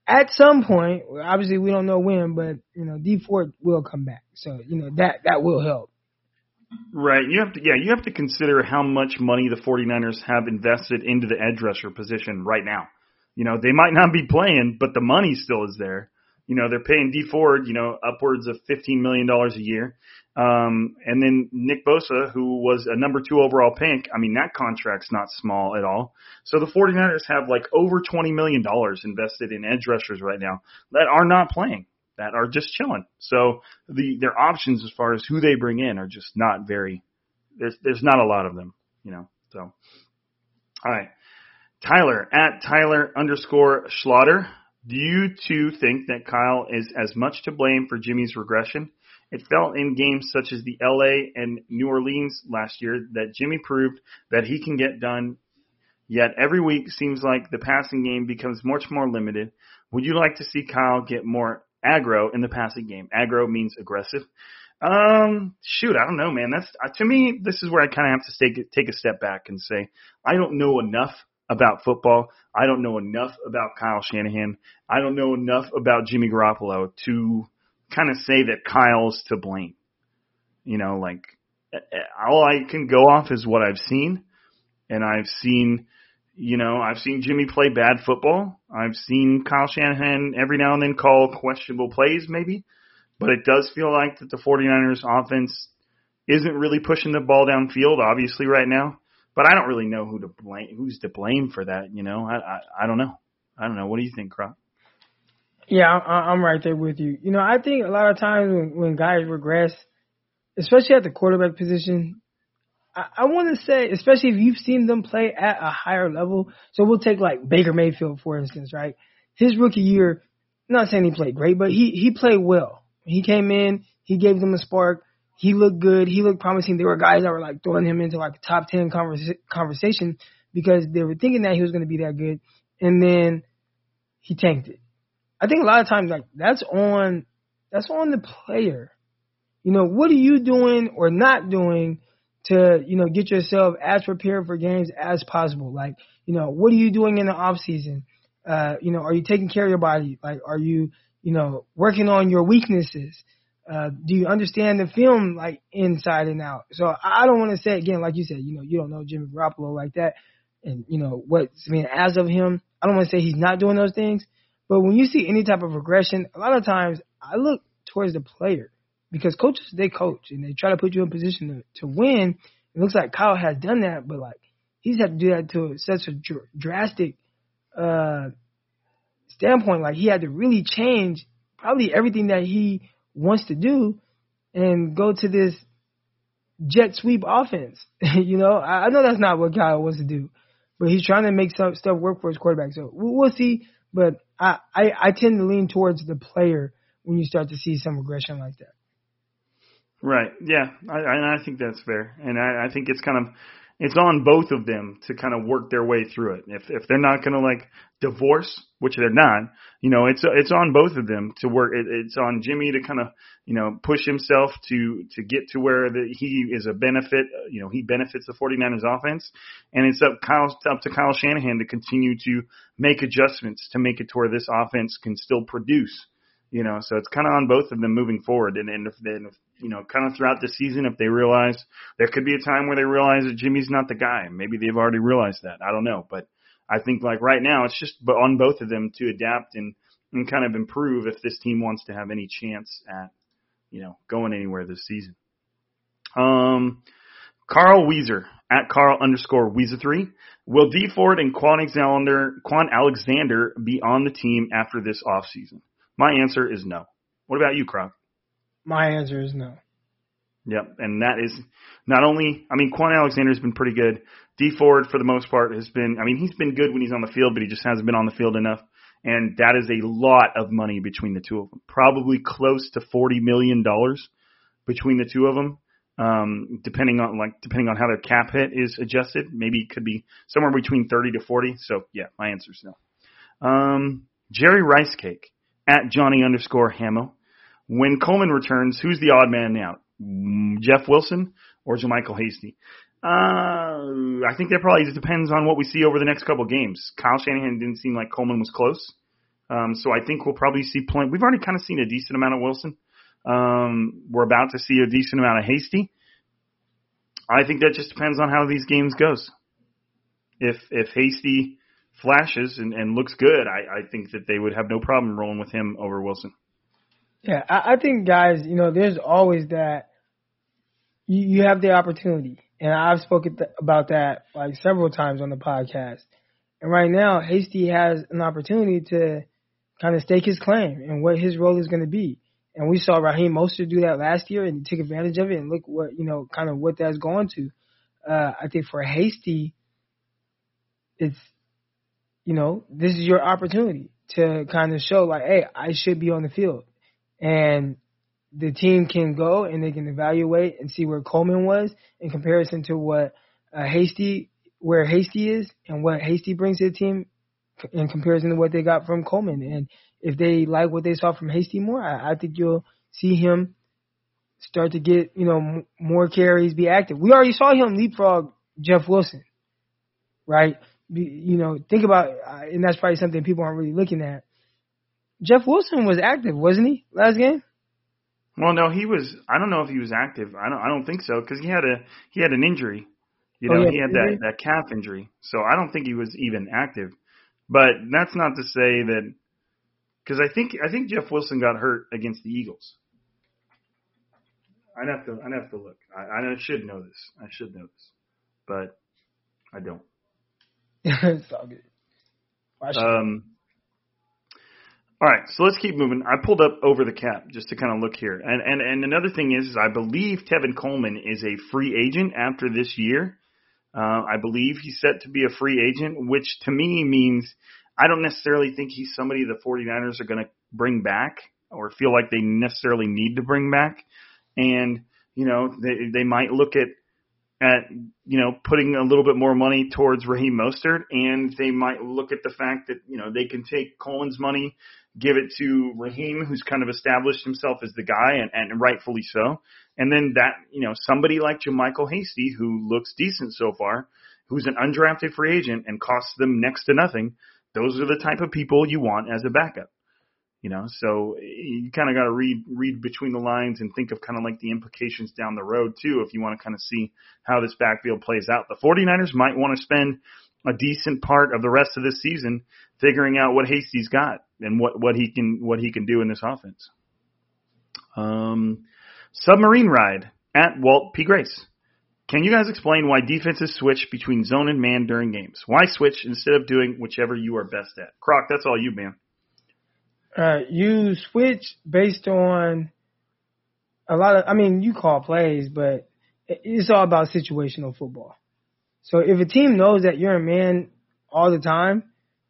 Speaker 6: at some point, obviously we don't know when, but you know, Dee Ford will come back. So, you know, that that will help.
Speaker 2: Right. You have to yeah, you have to consider how much money the 49ers have invested into the edge rusher position right now. You know, they might not be playing, but the money still is there. You know, they're paying Dee Ford, you know, upwards of $15 million a year. Um, and then Nick Bosa, who was a number two overall pick, I mean, that contract's not small at all. So the 49ers have like over $20 million invested in edge rushers right now that are not playing, that are just chilling. So the, their options as far as who they bring in are just not very, there's, there's not a lot of them, you know, so. All right. Tyler at Tyler underscore Schlatter. Do you two think that Kyle is as much to blame for Jimmy's regression? It fell in games such as the LA and New Orleans last year that Jimmy proved that he can get done. Yet every week seems like the passing game becomes much more limited. Would you like to see Kyle get more aggro in the passing game? Aggro means aggressive. Um, shoot, I don't know, man. That's uh, to me. This is where I kind of have to take take a step back and say I don't know enough about football. I don't know enough about Kyle Shanahan. I don't know enough about Jimmy Garoppolo to kind of say that Kyle's to blame. You know, like eh, eh, all I can go off is what I've seen, and I've seen, you know, I've seen Jimmy play bad football. I've seen Kyle Shanahan every now and then call questionable plays, maybe, but it does feel like that the 49ers offense isn't really pushing the ball downfield, obviously, right now. But I don't really know who to blame. Who's to blame for that? You know, I I, I don't know. I don't know. What do you think, Crock?
Speaker 6: Yeah, I'm right there with you. You know, I think a lot of times when, when guys regress, especially at the quarterback position, I, I want to say, especially if you've seen them play at a higher level. So we'll take like Baker Mayfield for instance, right? His rookie year, not saying he played great, but he he played well. He came in, he gave them a spark. He looked good. He looked promising. There were guys that were like throwing him into like top ten conversa- conversation because they were thinking that he was going to be that good, and then he tanked it. I think a lot of times like that's on that's on the player. You know, what are you doing or not doing to, you know, get yourself as prepared for games as possible? Like, you know, what are you doing in the off season? Uh, you know, are you taking care of your body? Like, are you, you know, working on your weaknesses? Uh, do you understand the film like inside and out? So I don't want to say again, like you said, you know, you don't know Jimmy Garoppolo like that, and you know what I mean. As of him, I don't want to say he's not doing those things, but when you see any type of regression, a lot of times I look towards the player because coaches they coach and they try to put you in position to, to win. It looks like Kyle has done that, but like he's had to do that to such a dr- drastic uh, standpoint. Like he had to really change probably everything that he wants to do and go to this jet sweep offense. [laughs] you know, I, I know that's not what Kyle wants to do, but he's trying to make some stuff work for his quarterback. So we'll, we'll see. But I, I, I tend to lean towards the player when you start to see some regression like that.
Speaker 2: Right. Yeah. I, I think that's fair, and I, I think it's kind of it's on both of them to kind of work their way through it. If if they're not going to like divorce, which they're not, you know, it's it's on both of them to work. It, it's on Jimmy to kind of you know push himself to to get to where the, he is a benefit. Uh, you know, he benefits the 49ers offense, and it's up Kyle up to Kyle Shanahan to continue to make adjustments to make it to where this offense can still produce. You know, so it's kind of on both of them moving forward. And, and if, and if you know, kind of throughout the season, if they realize there could be a time where they realize that Jimmy's not the guy. Maybe they've already realized that. I don't know, but I think like right now it's just on both of them to adapt and and kind of improve if this team wants to have any chance at you know going anywhere this season. Um, Carl Weezer at Carl underscore Weezer three. Will Dee Ford and Kwon Alexander Kwon Alexander be on the team after this offseason? My answer is no. What about you, Crock?
Speaker 6: My answer is no.
Speaker 2: Yep, and that is not only. I mean, Kwon Alexander has been pretty good. Dee Ford, for the most part, has been. I mean, he's been good when he's on the field, but he just hasn't been on the field enough. And that is a lot of money between the two of them. Probably close to forty million dollars between the two of them. Um, depending on like depending on how their cap hit is adjusted, maybe it could be somewhere between thirty to forty. So yeah, my answer is no. Um, Jerry Rice Cake at Johnny underscore Hamo. When Coleman returns, who's the odd man out? Jeff Wilson or JaMycal Hasty? Uh, I think that probably depends on what we see over the next couple games. Kyle Shanahan didn't seem like Coleman was close. Um, so I think we'll probably see plenty. We've already kind of seen a decent amount of Wilson. Um, we're about to see a decent amount of Hasty. I think that just depends on how these games goes. If if Hasty flashes and, and looks good, I, I think that they would have no problem rolling with him over Wilson.
Speaker 6: Yeah, I, I think guys, you know, there's always that you, you have the opportunity, and I've spoken th- about that like several times on the podcast. And right now, Hasty has an opportunity to kind of stake his claim and what his role is going to be. And we saw Raheem Mostert do that last year and take advantage of it. And look what you know, kind of what that's gone to. Uh, I think for Hasty, it's you know, this is your opportunity to kind of show like, hey, I should be on the field and the team can go and they can evaluate and see where Coleman was in comparison to what uh, Hasty, where Hasty is and what Hasty brings to the team in comparison to what they got from Coleman. And if they like what they saw from Hasty more, I, I think you'll see him start to get, you know, m- more carries, be active. We already saw him leapfrog Jeff Wilson, right? Be, you know, think about, uh, and that's probably something people aren't really looking at. Jeff Wilson was active, wasn't he, last game?
Speaker 2: Well, no, he was. I don't know if he was active. I don't. I don't think so because he had a he had an injury. You
Speaker 6: Oh,
Speaker 2: know,
Speaker 6: yeah,
Speaker 2: he had that that calf injury. So I don't think he was even active. But that's not to say that because I think I think Jeff Wilson got hurt against the Eagles. I'd have to I'd have to look. I, I should know this. I should know this, but I don't. [laughs]
Speaker 6: it's all good.
Speaker 2: Um, all right, so let's keep moving. I pulled up over the cap just to kind of look here, and and and another thing is, is I believe Tevin Coleman is a free agent after this year. Uh, I believe he's set to be a free agent, which to me means I don't necessarily think he's somebody the 49ers are going to bring back or feel like they necessarily need to bring back. And, you know, they, they might look at, at, you know, putting a little bit more money towards Raheem Mostert and they might look at the fact that, you know, they can take Coleman's money, give it to Raheem, who's kind of established himself as the guy and, and rightfully so. And then that, you know, somebody like JaMycal Hasty, who looks decent so far, who's an undrafted free agent and costs them next to nothing, those are the type of people you want as a backup. You know, so you kind of got to read read between the lines and think of kind of like the implications down the road too if you want to kind of see how this backfield plays out. The 49ers might want to spend a decent part of the rest of this season figuring out what Hasty's got and what what he can what he can do in this offense. Um, submarine ride at Walt P Grace. Can you guys explain why defenses switch between zone and man during games? Why switch instead of doing whichever you are best at? Crock, that's all you, man.
Speaker 6: Uh, you switch based on a lot of, I mean, you call plays, but it's all about situational football. So if a team knows that you're a man all the time,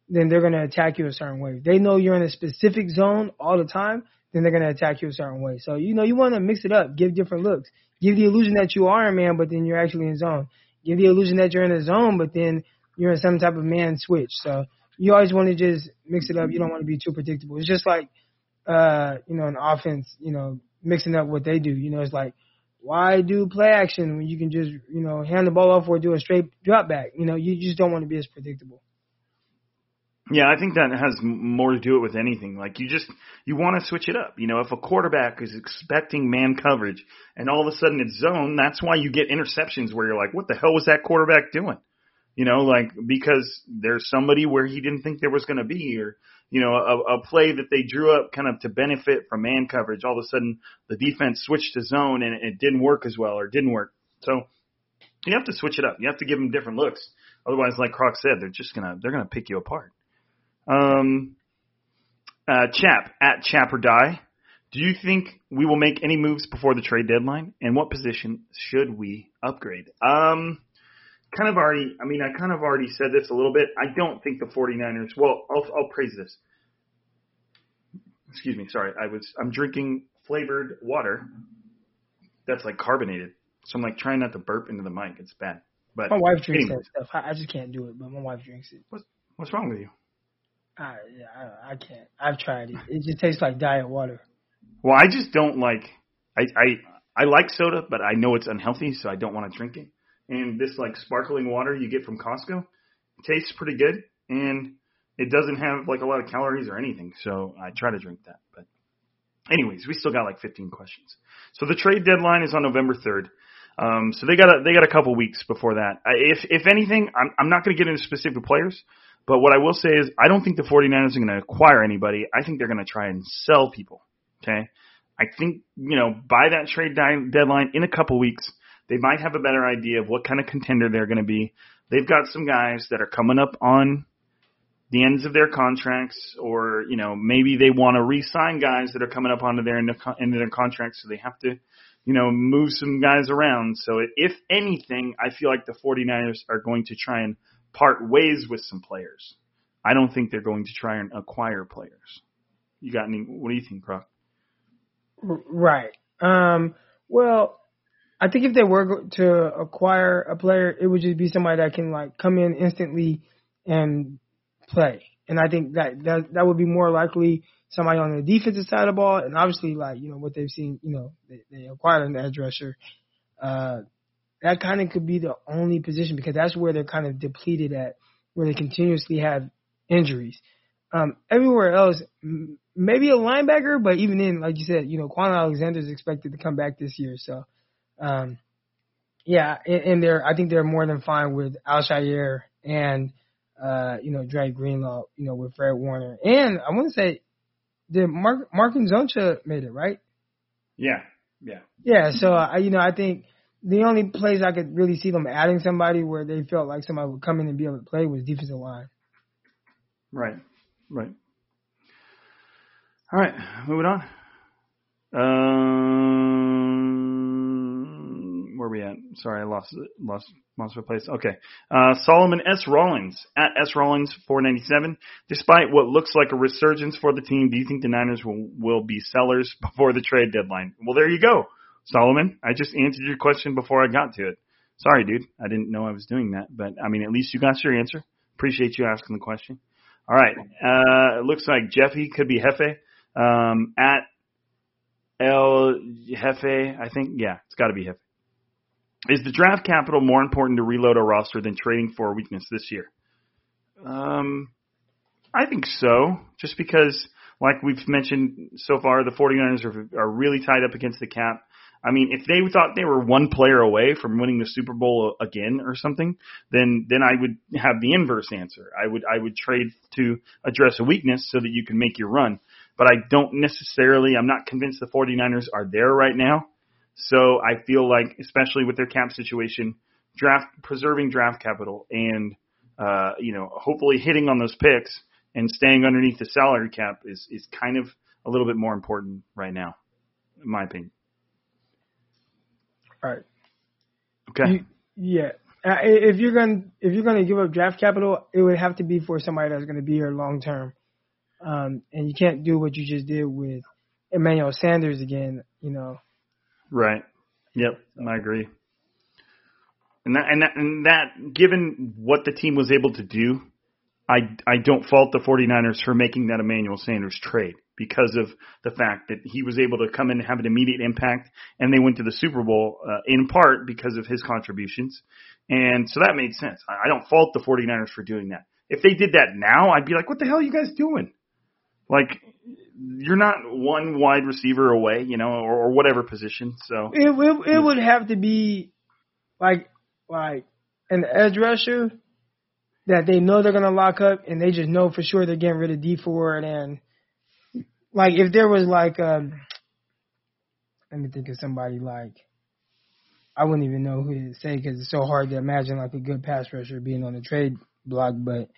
Speaker 6: then they're going to attack you a certain way. If they know you're in a specific zone all the time, then they're going to attack you a certain way. So, you know, you want to mix it up, give different looks. Give the illusion that you are a man, but then you're actually in zone. Give the illusion that you're in a zone, but then you're in some type of man switch. So you always want to just mix it up. You don't want to be too predictable. It's just like, uh, you know, an offense, you know, mixing up what they do. You know, it's like, why do play action when you can just, you know, hand the ball off or do a straight drop back? You know, you just don't want to be as predictable.
Speaker 2: Yeah, I think that has more to do it with anything. Like you just you want to switch it up. You know, if a quarterback is expecting man coverage and all of a sudden it's zone, that's why you get interceptions where you're like, what the hell was that quarterback doing? You know, like because there's somebody where he didn't think there was going to be, or you know, a, a play that they drew up kind of to benefit from man coverage. All of a sudden, the defense switched to zone and it didn't work as well, or didn't work. So you have to switch it up. You have to give them different looks. Otherwise, like Crock said, they're just gonna they're gonna pick you apart. Um, uh, Chap at Chap or Die. Do you think we will make any moves before the trade deadline? And what position should we upgrade? Um, kind of already, I mean, I kind of already said this a little bit. I don't think the 49ers, well, I'll, I'll praise this. Excuse me, sorry. I was, I'm drinking flavored water that's like carbonated. So I'm like trying not to burp into the mic. It's bad. But
Speaker 6: my wife drinks anyways. that stuff. I, just can't do it, but my wife drinks it.
Speaker 2: What's, what's wrong with you?
Speaker 6: I, yeah, I, I can't. I've tried it. It just tastes like diet water.
Speaker 2: Well, I just don't like. I I I like soda, but I know it's unhealthy, so I don't want to drink it. And this like sparkling water you get from Costco tastes pretty good, and it doesn't have like a lot of calories or anything. So I try to drink that. But anyways, we still got like 15 questions. So the trade deadline is on November 3rd. Um, so they got a, they got a couple weeks before that. If if anything, I'm I'm not going to get into specific players. But what I will say is, I don't think the 49ers are going to acquire anybody. I think they're going to try and sell people. Okay. I think, you know, by that trade deadline in a couple weeks, they might have a better idea of what kind of contender they're going to be. They've got some guys that are coming up on the ends of their contracts, or you know maybe they want to re-sign guys that are coming up onto their end of, their contracts, so they have to, you know, move some guys around. So if anything, I feel like the 49ers are going to try and part ways with some players. I don't think they're going to try and acquire players. You got any? What do you think, Crock?
Speaker 6: Right. Um, well, I think if they were to acquire a player, it would just be somebody that can like come in instantly and play. And I think that that that would be more likely somebody on the defensive side of the ball. And obviously, like you know what they've seen, you know they, they acquired an edge rusher. Uh, that kind of could be the only position because that's where they're kind of depleted at, where they continuously have injuries. Um, everywhere else, maybe a linebacker, but even in, like you said, you know, Kwon Alexander is expected to come back this year. So, um, yeah, and, and they're, I think they're more than fine with Al-Shaair and, uh, you know, Dre Greenlaw, you know, with Fred Warner. And I want to say, did Mark, Marcus Zoncha made it, right?
Speaker 2: Yeah. Yeah.
Speaker 6: Yeah. So, I, you know, I think, the only place I could really see them adding somebody where they felt like somebody would come in and be able to play was defensive line.
Speaker 2: Right. Right. All right, moving on. Um, we at? Sorry, I lost lost lost my place. Okay, uh, Solomon S. Rollins at S. Rollins 497. Despite what looks like a resurgence for the team, do you think the Niners will will be sellers [laughs] before the trade deadline? Well, there you go. Solomon, I just answered your question before I got to it. Sorry, dude. I didn't know I was doing that, but I mean, at least you got your answer. Appreciate you asking the question. All right. Uh, it looks like Jeffy could be Hefe. Um, at El Jefe, I think. Yeah, it's got to be Hefe. Is the draft capital more important to reload a roster than trading for a weakness this year? Um, I think so. Just because, like we've mentioned so far, the 49ers are, are really tied up against the cap. I mean, if they thought they were one player away from winning the Super Bowl again or something, then then I would have the inverse answer. I would I would trade to address a weakness so that you can make your run. But I don't necessarily I'm not convinced the 49ers are there right now. So I feel like especially with their cap situation, draft preserving draft capital and uh, you know, hopefully hitting on those picks and staying underneath the salary cap is is kind of a little bit more important right now, in my opinion.
Speaker 6: Right.
Speaker 2: Okay.
Speaker 6: You, yeah. Uh, if you're gonna if you're gonna give up draft capital, it would have to be for somebody that's gonna be here long term. Um, and you can't do what you just did with Emmanuel Sanders again. You know.
Speaker 2: Right. Yep. I agree. And that, and that, and that, given what the team was able to do, I, I don't fault the 49ers for making that Emmanuel Sanders trade because of the fact that he was able to come in and have an immediate impact and they went to the Super Bowl uh, in part because of his contributions. And so that made sense. I, I don't fault the 49ers for doing that. If they did that now, I'd be like, what the hell are you guys doing? Like, you're not one wide receiver away, you know, or, or whatever position. So
Speaker 6: it, it it would have to be like like an edge rusher that they know they're gonna lock up, and they just know for sure they're getting rid of Dee Ford and like if there was like um, let me think of somebody like I wouldn't even know who to say because it's so hard to imagine like a good pass rusher being on the trade block, but.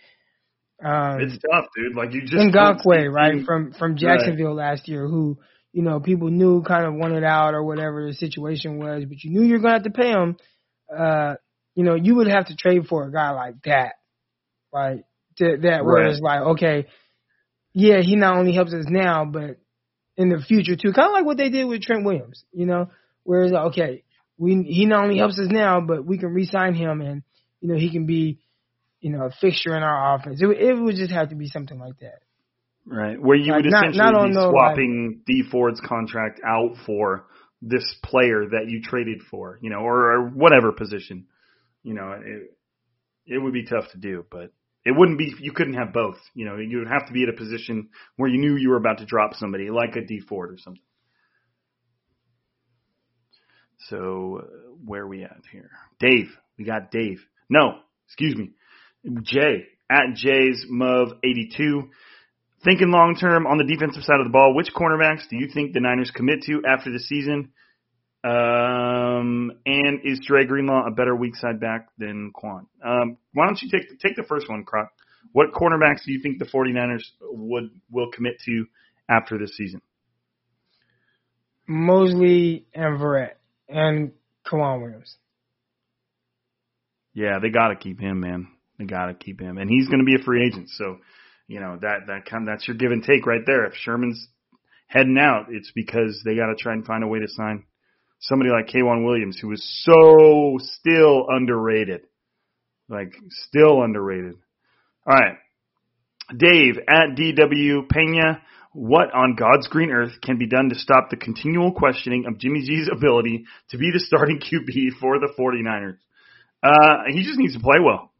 Speaker 6: Um,
Speaker 2: it's tough, dude. Like you just
Speaker 6: Ngakoue, right from from Jacksonville right. last year, who you know people knew kind of wanted out or whatever the situation was, but you knew you're gonna have to pay him. Uh, you know, you would have to trade for a guy like that, right? To, that right. where it's like, okay, yeah, he not only helps us now, but in the future too. Kind of like what they did with Trent Williams, you know, where it's like, okay, we he not only helps us now, but we can re-sign him and you know he can be you know, a fixture in our offense. It, it would just have to be something like that.
Speaker 2: Right. Where you like would essentially not, be no, swapping like, Dee Ford's contract out for this player that you traded for, you know, or, or whatever position. You know, it, it would be tough to do, but it wouldn't be, you couldn't have both. You know, you would have to be at a position where you knew you were about to drop somebody, like a Dee Ford or something. So, uh, where are we at here? Dave. We got Dave. No, excuse me. Jay at Jay's Mov 82. Thinking long term on the defensive side of the ball, which cornerbacks do you think the Niners commit to after the season? Um, and is Dre Greenlaw a better weak side back than Kwon? Um, why don't you take take the first one, Crock? What cornerbacks do you think the 49ers would will commit to after this season?
Speaker 6: Moseley and Verrett and K'Waun Williams.
Speaker 2: Yeah, they got to keep him, man. They got to keep him, and he's going to be a free agent. So, you know that that kind that's your give and take right there. If Sherman's heading out, it's because they got to try and find a way to sign somebody like K'Waun Williams, who is so still underrated, like still underrated. All right, Dave at DW Pena. What on God's green earth can be done to stop the continual questioning of Jimmy G's ability to be the starting [laughs] QB for the 49ers? Uh, he just needs to play well.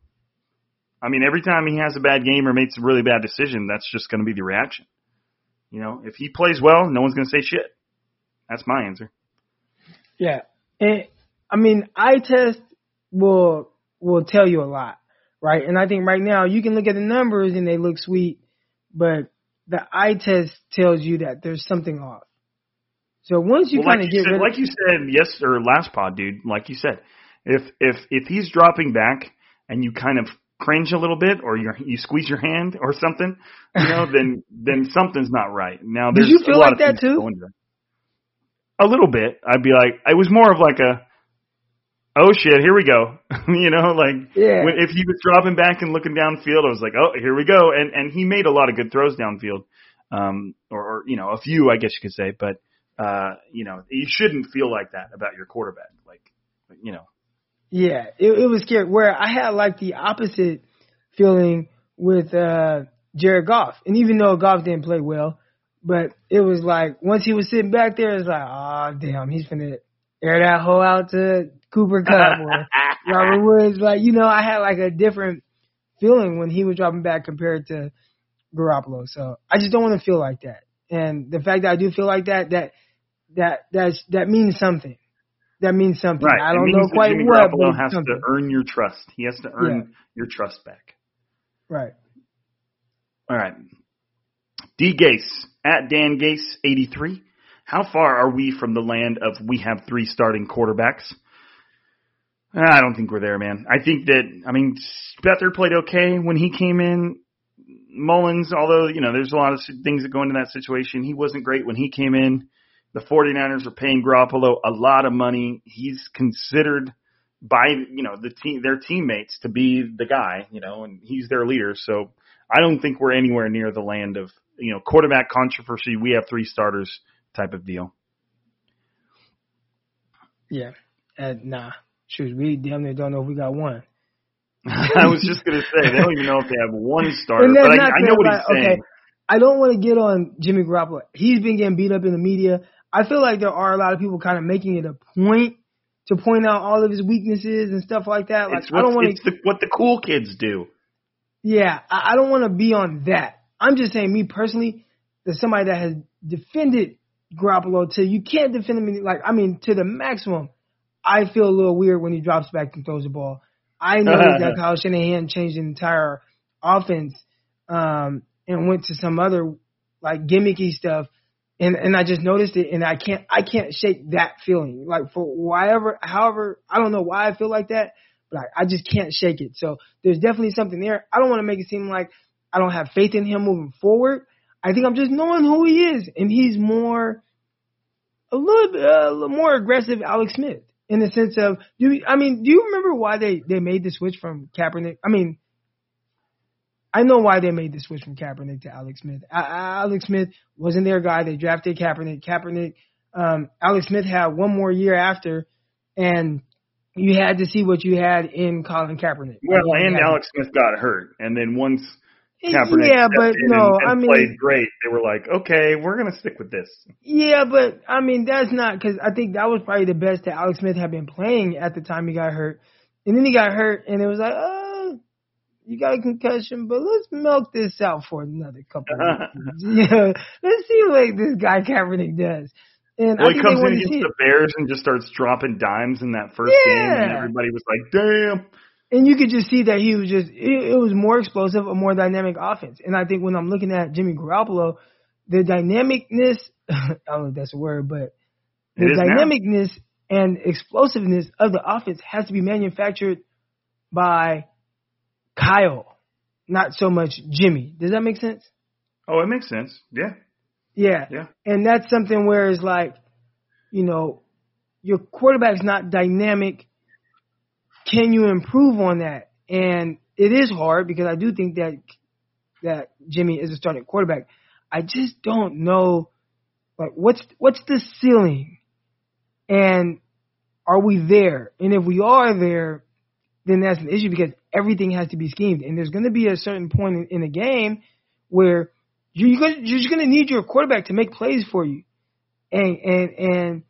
Speaker 2: I mean, every time he has a bad game or makes a really bad decision, that's just going to be the reaction. You know, if he plays well, no one's going to say shit. That's my answer.
Speaker 6: Yeah, and I mean, eye test will will tell you a lot, right? And I think right now you can look at the numbers and they look sweet, but the eye test tells you that there's something off. So once you
Speaker 2: well,
Speaker 6: kind
Speaker 2: like
Speaker 6: of get
Speaker 2: said,
Speaker 6: rid
Speaker 2: like you said yes or last pod, dude, like you said, if if if he's dropping back and you kind of cringe a little bit or you you squeeze your hand or something, you know, then [laughs] then something's not right. Now there's
Speaker 6: Did you feel like that too?
Speaker 2: A little bit. I'd be like, I was more of like a, oh shit, here we go. [laughs] you know, like
Speaker 6: yeah.
Speaker 2: when, if he was dropping back and looking downfield, I was like, oh, here we go. And and he made a lot of good throws downfield, um, or, or you know, a few, I guess you could say. But uh, you know, you shouldn't feel like that about your quarterback. Like, you know,
Speaker 6: yeah, it, it was scary. Where I had like the opposite feeling with uh Jared Goff, and even though Goff didn't play well, but it was like once he was sitting back there, it's like, oh damn, he's gonna air that hole out to Cooper Kupp or [laughs] Robert Woods. Like you know, I had like a different feeling when he was dropping back compared to Garoppolo. So I just don't want to feel like that. And the fact that I do feel like that, that that that's that means something that means something.
Speaker 2: Right.
Speaker 6: I don't
Speaker 2: know
Speaker 6: quite
Speaker 2: Jimmy
Speaker 6: what.
Speaker 2: Garoppolo has
Speaker 6: something.
Speaker 2: to earn your trust. He has to earn
Speaker 6: yeah.
Speaker 2: your trust back.
Speaker 6: Right.
Speaker 2: All right. D Gase at Dan Gase eighty three. How far are we from the land of we have three starting quarterbacks? Ah, I don't think we're there, man. I think that I mean Spether played okay when he came in. Mullens, although you know there's a lot of things that go into that situation, he wasn't great when he came in. The 49ers are paying Garoppolo a lot of money. He's considered by you know the team their teammates to be the guy, you know, and he's their leader. So I don't think we're anywhere near the land of you know quarterback controversy. We have three starters type of deal.
Speaker 6: Yeah, uh, nah. Shoot, we damn near don't know if we got one. [laughs]
Speaker 2: I was just gonna say they don't even know if they have one starter, but I, I know what he's saying.
Speaker 6: Okay, I don't want to get on Jimmy Garoppolo. He's been getting beat up in the media. I feel like there are a lot of people kind of making it a point to point out all of his weaknesses and stuff like that. Like I don't want
Speaker 2: it's the, what the cool kids do.
Speaker 6: Yeah, I, I don't want to be on that. I'm just saying, me personally, as somebody that has defended Garoppolo to you can't defend him like I mean to the maximum. I feel a little weird when he drops back and throws the ball. I know [laughs] that Kyle Shanahan changed the entire offense um, and went to some other like gimmicky stuff, and and I just noticed it, and I can't I can't shake that feeling. Like for whatever, however, I don't know why I feel like that, but I, I just can't shake it. So there's definitely something there. I don't want to make it seem like I don't have faith in him moving forward. I think I'm just knowing who he is, and he's more a little bit uh, a little more aggressive, Alex Smith, in the sense of do you, I mean, do you remember why they they made the switch from Kaepernick? I mean, I know why they made the switch from Kaepernick to Alex Smith. A- Alex Smith wasn't their guy. They drafted Kaepernick. Kaepernick, um, Alex Smith had one more year after, and you had to see what you had in Colin Kaepernick.
Speaker 2: Well, and
Speaker 6: had-
Speaker 2: Alex Smith got hurt, and then once Kaepernick
Speaker 6: yeah, but no, I mean,
Speaker 2: played great, they were like, okay, we're gonna stick with this.
Speaker 6: Yeah, but I mean that's not because I think that was probably the best that Alex Smith had been playing at the time he got hurt, and then he got hurt, and it was like, uh, you got a concussion, but let's milk this out for another couple. of weeks. [laughs] yeah, let's see what this guy Kaepernick does. And
Speaker 2: Well,
Speaker 6: I
Speaker 2: he comes in against the Bears and just starts dropping dimes in that first game, and everybody was like, damn.
Speaker 6: and you could just see that he was just it, it was more explosive, a more dynamic offense. And I think when I'm looking at Jimmy Garoppolo, the dynamicness [laughs] I don't know if that's a word, but the
Speaker 2: is now.
Speaker 6: dynamicness and explosiveness of the offense has to be manufactured by Kyle, not so much Jimmy. Does that make sense?
Speaker 2: Oh, it makes sense. Yeah,
Speaker 6: Yeah.
Speaker 2: yeah.
Speaker 6: And that's something where it's like, you know, your quarterback's not dynamic. Can you improve on that? And it is hard because I do think that that Jimmy is a starting quarterback. I just don't know like what's what's the ceiling? And are we there? And if we are there, then that's an issue because everything has to be schemed. And there's going to be a certain point in, in a game where you, you're just going to need your quarterback to make plays for you, and and and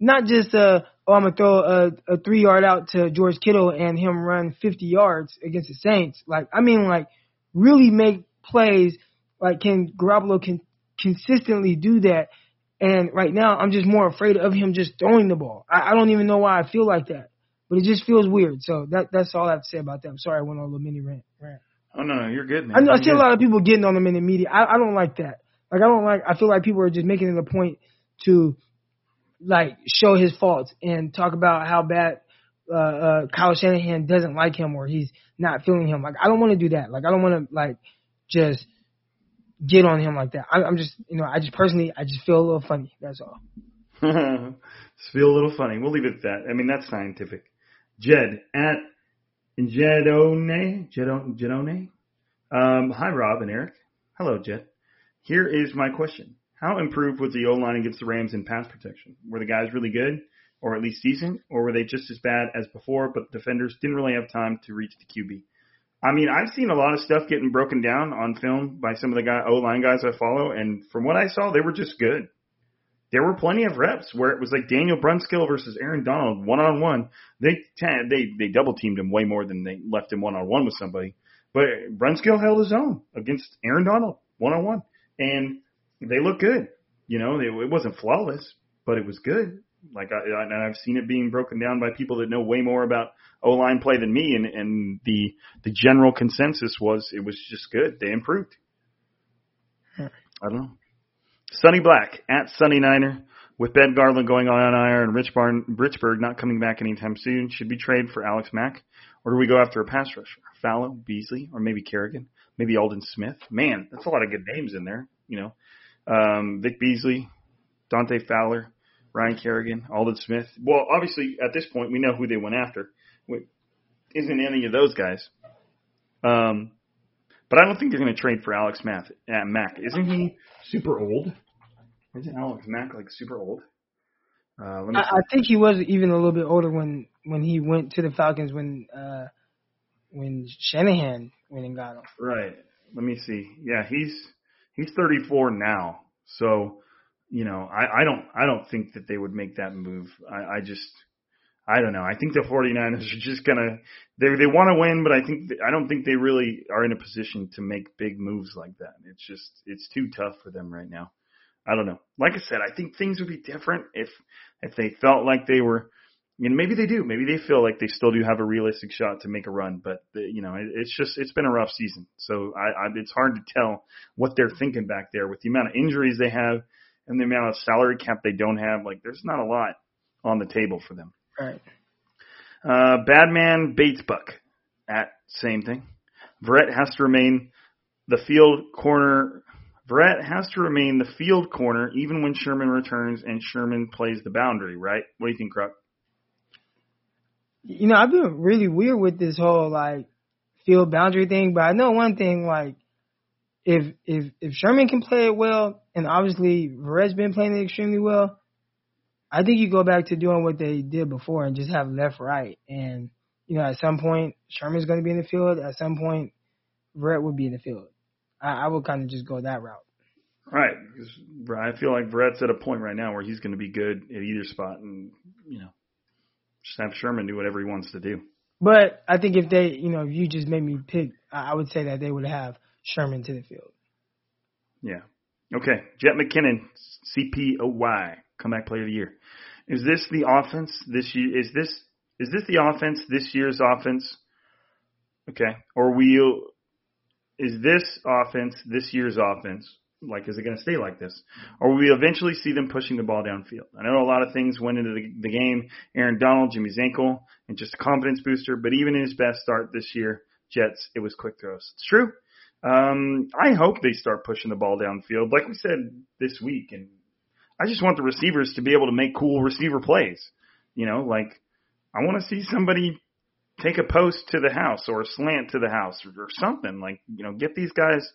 Speaker 6: not just uh oh I'm gonna throw a, a three yard out to George Kittle and him run 50 yards against the Saints. Like I mean like really make plays. Like can Garoppolo can consistently do that? And right now I'm just more afraid of him just throwing the ball. I, I don't even know why I feel like that, but it just feels weird. So that that's all I have to say about that. I'm sorry I went on a little mini rant. rant.
Speaker 2: Oh no, no, you're good, man.
Speaker 6: I know I see a lot of people getting on them in the media. I, I don't like that. Like I don't like. I feel like people are just making it a point to like show his faults and talk about how bad uh, uh Kyle Shanahan doesn't like him or he's not feeling him. Like I don't want to do that. Like I don't want to like just get on him like that. I, I'm just you know I just personally I just feel a little funny. That's all. [laughs]
Speaker 2: Just feel a little funny. We'll leave it at that. I mean, that's scientific. Jed at Jedone. Jedone. Jedone. Um, hi, Rob and Eric. Hello, Jed. Here is my question. How improved was the O line against the Rams in pass protection? Were the guys really good, or at least decent, or were they just as bad as before, but the defenders didn't really have time to reach the QB? I mean, I've seen a lot of stuff getting broken down on film by some of the O line guys I follow, and from what I saw, they were just good there were plenty of reps where it was like Daniel Brunskill versus Aaron Donald one on one. They they they double teamed him way more than they left him one on one with somebody. But Brunskill held his own against Aaron Donald one on one, and they looked good. You know, they, it wasn't flawless, but it was good. Like I, I, I've seen it being broken down by people that know way more about O line play than me, and and the the general consensus was it was just good. They improved. I don't know. Sonny Black at Sunny Niner with Ben Garland going on IR and Rich Barn, Richburg not coming back anytime soon. Should we trade for Alex Mack, or do we go after a pass rusher? Fowler, Beasley, or maybe Kerrigan, maybe Aldon Smith. Man, that's a lot of good names in there. You know, um, Vic Beasley, Dante Fowler, Ryan Kerrigan, Aldon Smith. Well, obviously at this point we know who they went after. Isn't any of those guys? Um, but I don't think they're going to trade for Alex Mack. Uh, Mack, isn't he super old? Isn't Alex Mack like super old?
Speaker 6: Uh, I, I, think he was even a little bit older when when he went to the Falcons when uh, when Shanahan went and got him.
Speaker 2: Right. Let me see. Yeah, he's he's 34 now. So, you know, I, I don't I don't think that they would make that move. I, I just I don't know. I think the 49ers are just gonna they they want to win, but I think I don't think they really are in a position to make big moves like that. It's just it's too tough for them right now. I don't know. Like I said, I think things would be different if if they felt like they were. You know, maybe they do. Maybe they feel like they still do have a realistic shot to make a run, but the, you know, it, it's just it's been a rough season. So I, I it's hard to tell what they're thinking back there with the amount of injuries they have and the amount of salary cap they don't have. Like, there's not a lot on the table for them.
Speaker 6: Right.
Speaker 2: Uh, Badman Bates Buck at same thing. Verrett has to remain the field corner Verrett has to remain the field corner even when Sherman returns and Sherman plays the boundary, right? What do you think, Croc?
Speaker 6: You know, I've been really weird with this whole like field boundary thing, but I know one thing, like if if if Sherman can play it well, and obviously Verrett's been playing it extremely well, I think you go back to doing what they did before and just have left right. And you know, at some point Sherman's going to be in the field. At some point, Verrett would be in the field. I, I would kind of just go that route.
Speaker 2: Right. I feel like Verrett's at a point right now where he's going to be good at either spot, and you know, just have Sherman do whatever he wants to do.
Speaker 6: But I think if they, you know, if you just made me pick, I would say that they would have Sherman to the field.
Speaker 2: Yeah. Okay. Jet McKinnon, CPOY, comeback player of the year. Is this the offense this year? Is this is this the offense this year's offense? Okay. Or will is this offense this year's offense? Like, is it going to stay like this? Or will we eventually see them pushing the ball downfield? I know a lot of things went into the, the game. Aaron Donald, Jimmy's ankle, and just a confidence booster. But even in his best start this year, Jets, it was quick throws. It's true. Um, I hope they start pushing the ball downfield, like we said this week. And I just want the receivers to be able to make cool receiver plays. You know, like I want to see somebody take a post to the house or a slant to the house or, or something like you know get these guys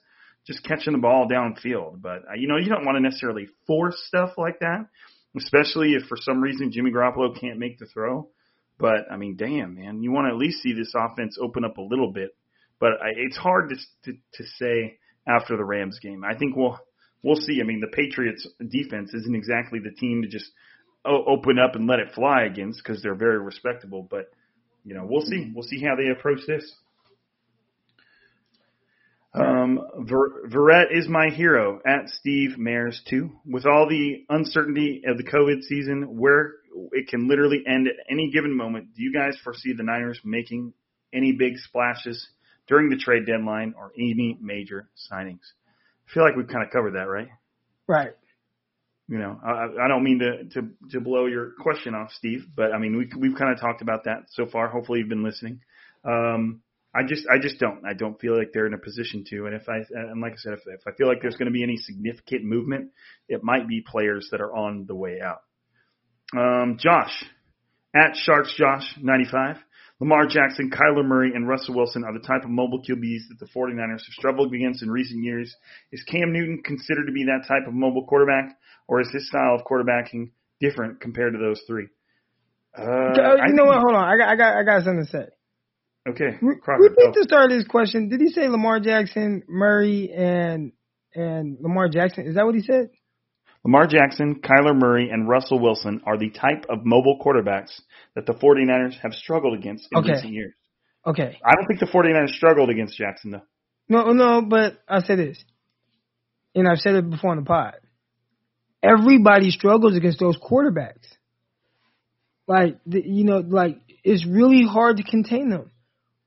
Speaker 2: just catching the ball downfield. But uh, you know you don't want to necessarily force stuff like that, especially if for some reason Jimmy Garoppolo can't make the throw. But I mean, damn man, you want to at least see this offense open up a little bit. But I, it's hard to, to to say after the Rams game. I think we'll we'll see. I mean, the Patriots defense isn't exactly the team to just open up and let it fly against because they're very respectable. But you know, we'll see. We'll see how they approach this. Um, Ver- Verrett is my hero at Steve Mares too. With all the uncertainty of the COVID season, where it can literally end at any given moment, do you guys foresee the Niners making any big splashes during the trade deadline or any major signings? I feel like we've kind of covered that, right?
Speaker 6: Right
Speaker 2: you know, I, I don't mean to, to to blow your question off, Steve, but I mean we we've kind of talked about that so far. Hopefully, you've been listening. Um, I just I just don't. I don't feel like they're in a position to. And if I and like I said, if, if I feel like there's going to be any significant movement, it might be players that are on the way out. Um, Josh at Sharks Josh ninety five. Lamar Jackson, Kyler Murray, and Russell Wilson are the type of mobile QBs that the 49ers have struggled against in recent years. Is Cam Newton considered to be that type of mobile quarterback, or is his style of quarterbacking different compared to those three?
Speaker 6: Uh, you know what? Hold on. I got, I got, I got something to say.
Speaker 2: Okay.
Speaker 6: Crocker, Repeat the start of this question. Did he say Lamar Jackson, Murray, and and Lamar Jackson? Is that what he said?
Speaker 2: Lamar Jackson, Kyler Murray, and Russell Wilson are the type of mobile quarterbacks that the 49ers have struggled against in
Speaker 6: okay.
Speaker 2: recent years.
Speaker 6: Okay.
Speaker 2: I don't think the 49ers struggled against Jackson, though.
Speaker 6: No, no, but I say this, and I've said it before on the pod. Everybody struggles against those quarterbacks. Like, you know, like, it's really hard to contain them.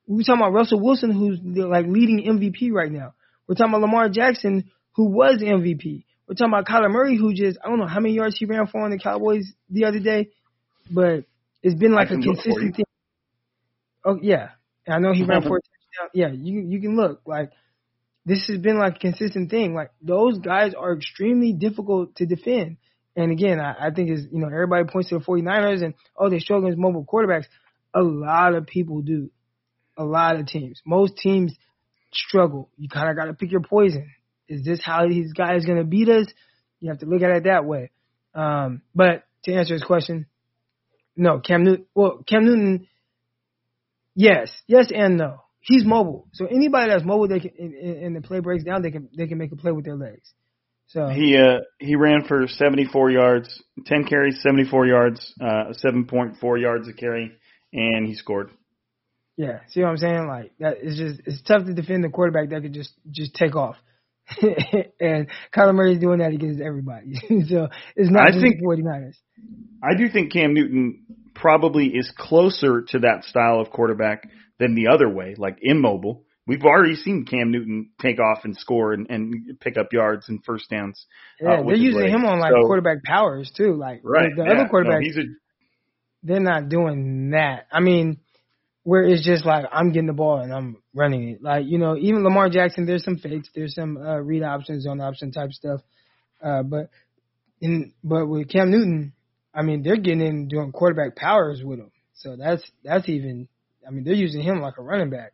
Speaker 6: We're talking about Russell Wilson, who's like leading MVP right now. We're talking about Lamar Jackson, who was MVP. We're talking about Kyler Murray, who just I don't know how many yards he ran for on the Cowboys the other day, but it's been like a consistent thing. Oh yeah, I know he ran for a touchdown. Yeah, you you can look like this has been like a consistent thing. Like those guys are extremely difficult to defend, And again, I, I think is you know everybody points to the 49ers and oh they struggle against mobile quarterbacks. A lot of people do. A lot of teams. Most teams struggle. You kind of got to pick your poison. Is this how these guys going to beat us? You have to look at it that way. Um, but to answer his question, no, Cam Newton. Well, Cam Newton, yes, yes and no. He's mobile, so anybody that's mobile, they can, and the play breaks down, they can they can make a play with their legs. So
Speaker 2: he uh he ran for 74 yards, 10 carries, 74 yards, uh 7.4 yards a carry, and he scored.
Speaker 6: Yeah, see what I'm saying? Like that it's just it's tough to defend the quarterback that could just just take off. [laughs] and Kyler Murray's doing that against everybody. [laughs] so it's not I just think, the 49ers.
Speaker 2: I do think Cam Newton probably is closer to that style of quarterback than the other way, like immobile. We've already seen Cam Newton take off and score and, and pick up yards and first downs.
Speaker 6: Uh, yeah, uh, they're using him on like so, quarterback powers too. Like
Speaker 2: right,
Speaker 6: the
Speaker 2: yeah,
Speaker 6: other quarterbacks,
Speaker 2: no, a,
Speaker 6: they're not doing that. I mean, where it's just like I'm getting the ball and I'm running it. Like you know, even Lamar Jackson, there's some fakes, there's some uh, read options, zone option type stuff. Uh, but in but with Cam Newton, I mean, they're getting in doing quarterback powers with him. So that's that's even. I mean, they're using him like a running back.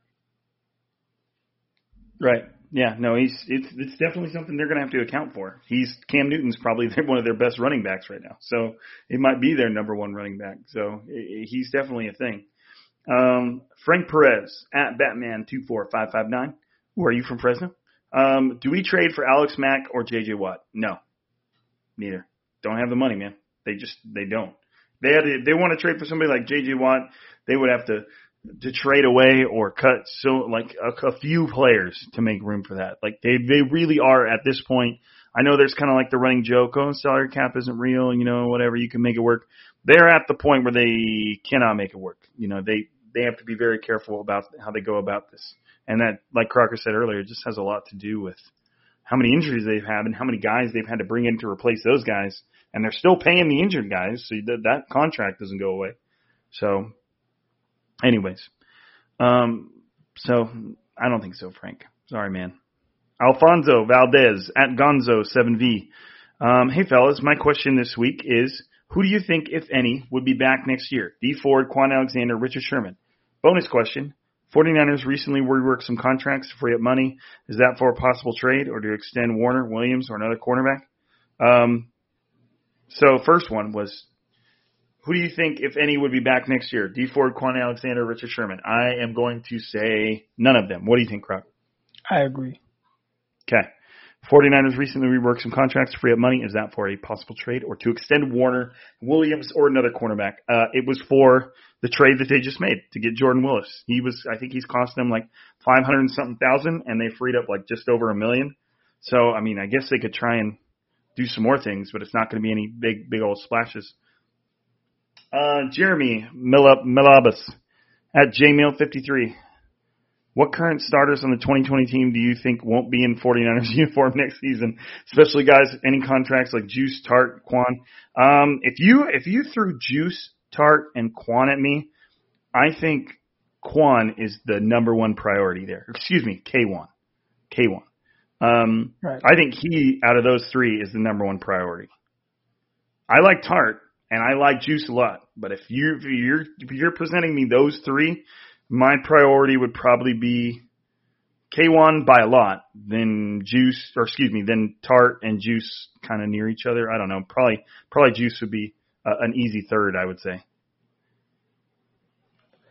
Speaker 2: Right. Yeah. No, he's it's it's definitely something they're going to have to account for. He's Cam Newton's probably [laughs] one of their best running backs right now, so it might be their number one running back. So he's definitely a thing. Um, Frank Perez at Batman two four five five nine. Where are you from Fresno? Um, do we trade for Alex Mack or J.J. Watt? No, neither. Don't have the money, man. They just they don't. They had to, they want to trade for somebody like J.J. Watt. They would have to to trade away or cut so like a, a few players to make room for that. Like they they really are at this point. I know there's kind of like the running joke, oh, salary cap isn't real, you know, whatever, you can make it work. They're at the point where they cannot make it work. You know, they they have to be very careful about how they go about this. And that, like Crocker said earlier, just has a lot to do with how many injuries they've had and how many guys they've had to bring in to replace those guys. And they're still paying the injured guys, so that that contract doesn't go away. So, anyways, um, so I don't think so, Frank. Sorry, man. Alfonso Valdez at Gonzo7V. Um, hey, fellas, my question this week is who do you think, if any, would be back next year? Dee Ford, Kwon Alexander, Richard Sherman. Bonus question. 49ers recently reworked some contracts to free up money. Is that for a possible trade or to extend Warner, Williams, or another cornerback? Um, so first one was, who do you think, if any, would be back next year? Dee Ford, Kwon Alexander, Richard Sherman. I am going to say none of them. What do you think, Croc?
Speaker 6: I agree.
Speaker 2: Okay. 49ers recently reworked some contracts to free up money. Is that for a possible trade or to extend Warner, Williams, or another cornerback? Uh, it was for the trade that they just made to get Jordan Willis. He was, I think he's cost them like 500 and something thousand and they freed up like just over a million. So, I mean, I guess they could try and do some more things, but it's not going to be any big, big old splashes. Uh, Jeremy Milabas at jmail53. What current starters on the 2020 team do you think won't be in 49ers [laughs] uniform next season? Especially guys, any contracts like Juice, Tartt, Kwon. Um, if you, if you threw Juice, Tartt, and Kwon at me, I think Kwon is the number one priority there. Excuse me, K1. K1. Um, right. I think he, out of those three, is the number one priority. I like Tartt and I like Juice a lot, but if you if you're if you're presenting me those three, my priority would probably be K1 by a lot, then Juice, or excuse me, then Tartt and Juice kind of near each other. I don't know. Probably, probably Juice would be uh, an easy third, I would say.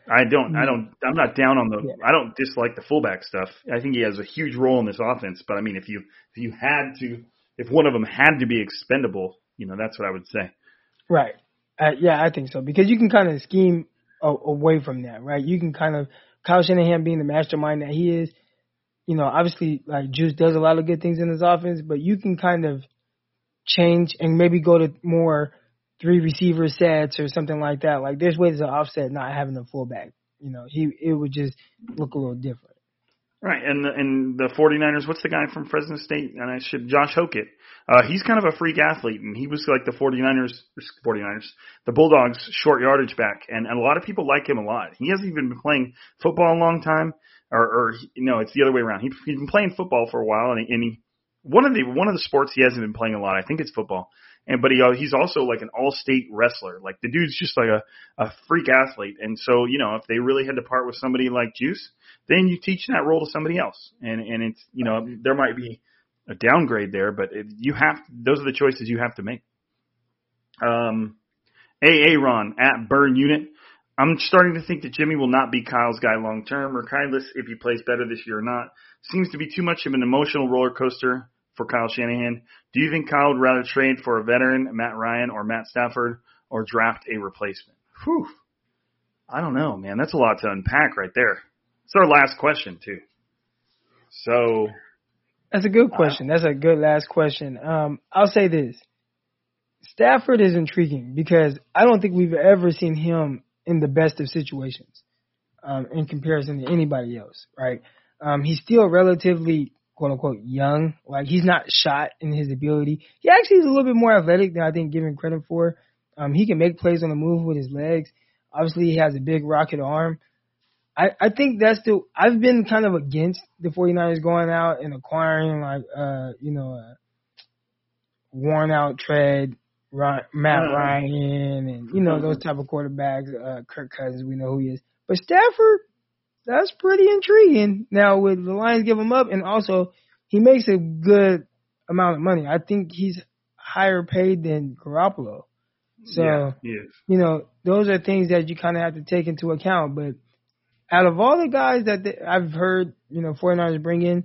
Speaker 2: I don't, I don't, I'm not down on the, yeah. I don't dislike the fullback stuff. I think he has a huge role in this offense, but I mean, if you, if you had to, if one of them had to be expendable, you know, that's what I would say.
Speaker 6: Right. Uh, yeah, I think so because you can kind of scheme away from that, right? You can kind of Kyle Shanahan being the mastermind that he is. You know, obviously, like Juice does a lot of good things in his offense, but you can kind of change and maybe go to more three receiver sets or something like that. Like there's ways to offset not having a fullback. You know, he it would just look a little different.
Speaker 2: Right, and the, and the 49ers, what's the guy from Fresno State? And I should Josh Hokit. Uh, he's kind of a freak athlete, and he was like the 49ers, 49ers, the Bulldogs short yardage back, and, and a lot of people like him a lot. He hasn't even been playing football a long time, or, or no, it's the other way around. He, he's been playing football for a while, and he, and he one of the one of the sports he hasn't been playing a lot. I think it's football, and but he uh, he's also like an all-state wrestler. Like the dude's just like a a freak athlete. And so you know, if they really had to part with somebody like Juice, then you teach that role to somebody else. And and it's you know there might be a downgrade there, but it, you have those are the choices you have to make. Um, AA Ron at Burn Unit. I'm starting to think that Jimmy will not be Kyle's guy long term, regardless if he plays better this year or not. Seems to be too much of an emotional roller coaster for Kyle Shanahan. Do you think Kyle would rather trade for a veteran, Matt Ryan or Matt Stafford, or draft a replacement? Whew. I don't know, man. That's a lot to unpack right there. It's our last question too. So
Speaker 6: that's a good question. That's a good last question. Um, I'll say this. Stafford is intriguing because I don't think we've ever seen him in the best of situations um, in comparison to anybody else, right? Um, he's still relatively quote unquote young. Like he's not shot in his ability. He actually is a little bit more athletic than I think given credit for. Um, he can make plays on the move with his legs. Obviously, he has a big rocket arm. I, I think that's the I've been kind of against the 49ers going out and acquiring like uh you know a worn out tread Matt Ryan and you know those type of quarterbacks uh Kirk Cousins we know who he is but Stafford that's pretty intriguing. Now with the Lions give him up? And also he makes a good amount of money. I think he's higher paid than Garoppolo. So
Speaker 2: yeah,
Speaker 6: you know those are things that you kind of have to take into account. But out of all the guys that they, I've heard, you know, 49ers bring in,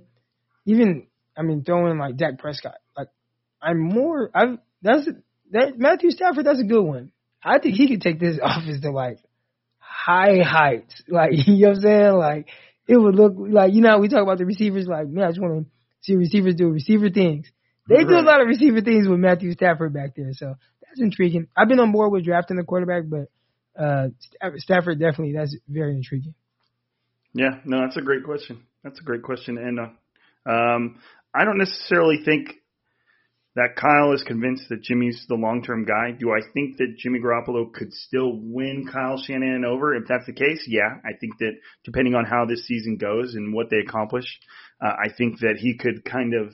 Speaker 6: even, I mean, throwing like Dak Prescott, like, I'm more, I've, that's, that, Matthew Stafford, that's a good one. I think he could take this [laughs] office to like high heights. [laughs] Like, you know what I'm saying? Like, it would look like, you know, we talk about the receivers, like, man, I just want to see receivers do receiver things. They right. do a lot of receiver things with Matthew Stafford back there. So that's intriguing. I've been on board with drafting the quarterback, but, uh, Stafford definitely, that's very intriguing.
Speaker 2: Yeah, no, that's a great question. That's a great question, and uh, um, I don't necessarily think that Kyle is convinced that Jimmy's the long-term guy. Do I think that Jimmy Garoppolo could still win Kyle Shanahan over? If that's the case, yeah, I think that depending on how this season goes and what they accomplish, uh, I think that he could kind of,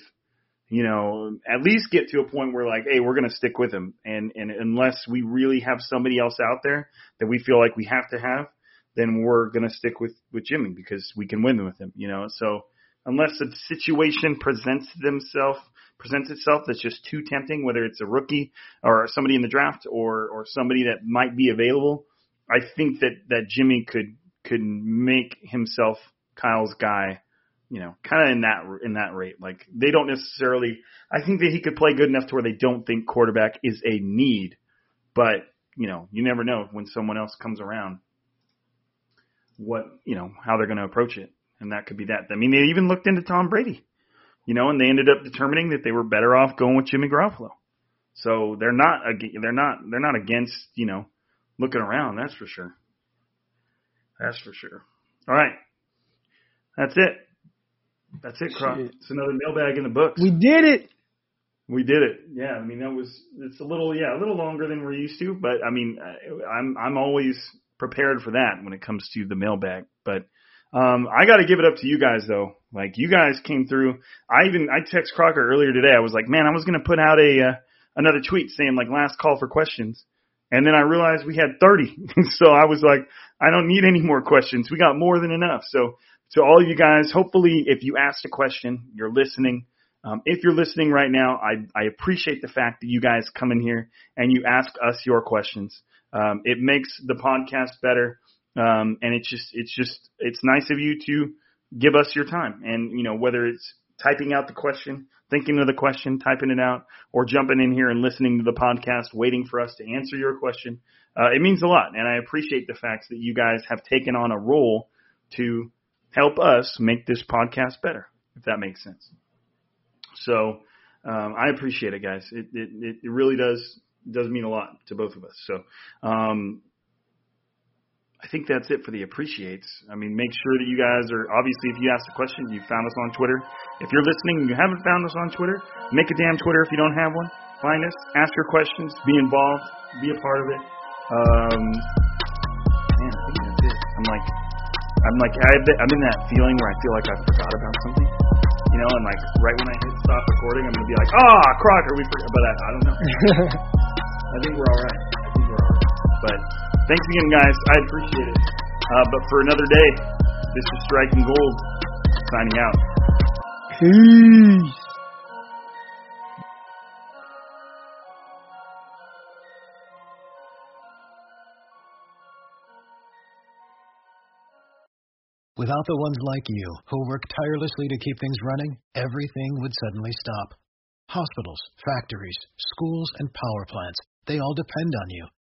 Speaker 2: you know, at least get to a point where like, hey, we're going to stick with him, and and unless we really have somebody else out there that we feel like we have to have, then we're going to stick with, with Jimmy because we can win with him, you know. So unless a situation presents themselves presents itself that's just too tempting, whether it's a rookie or somebody in the draft or or somebody that might be available, I think that that Jimmy could could make himself Kyle's guy, you know, kind of in that in that rate. Like they don't necessarily. I think that he could play good enough to where they don't think quarterback is a need, but you know, you never know when someone else comes around what you know how they're going to approach it, and that could be that. I mean, they even looked into Tom Brady, you know, and they ended up determining that they were better off going with Jimmy Garoppolo. So they're not they're not they're not against you know looking around. That's for sure. That's for sure. All right, that's it. That's it, Croc. It's another mailbag in the books.
Speaker 6: We did it.
Speaker 2: We did it. Yeah, I mean that was it's a little yeah a little longer than we're used to, but I mean I'm I'm always prepared for that when it comes to the mailbag. But um, I got to give it up to you guys though. Like you guys came through. I even I text Crocker earlier today. I was like, man, I was gonna put out a uh, another tweet saying like last call for questions, and then I realized we had 30. [laughs] so I was like, I don't need any more questions. We got more than enough. So to all you guys, hopefully if you asked a question, you're listening. Um, if you're listening right now, I, I appreciate the fact that you guys come in here and you ask us your questions. Um, it makes the podcast better. Um, and it's just, it's just, it's nice of you to give us your time. And, you know, whether it's typing out the question, thinking of the question, typing it out, or jumping in here and listening to the podcast, waiting for us to answer your question, uh, it means a lot. And I appreciate the fact that you guys have taken on a role to help us make this podcast better, if that makes sense. So, um, I appreciate it, guys. It, it, it really does does mean a lot to both of us. So, um, I think that's it for the appreciates. I mean, make sure that you guys are obviously, if you asked a question, you found us on Twitter. If you're listening and you haven't found us on Twitter, make a damn Twitter if you don't have one. Find us, ask your questions, be involved, be a part of it. Um, man, I think that's it. I'm like, I'm like, I'm in that feeling where I feel like I forgot about something. You know, and like right when I hit stop recording, I'm gonna be like, ah, Crocker, we forgot. But I, I don't know. [laughs] I think we're all right. I think we're all right. But thanks again, guys. I appreciate it. Uh, but for another day, this is Striking Gold signing out.
Speaker 6: Peace.
Speaker 7: Without the ones like you, who work tirelessly to keep things running, everything would suddenly stop. Hospitals, factories, schools, and power plants, they all depend on you.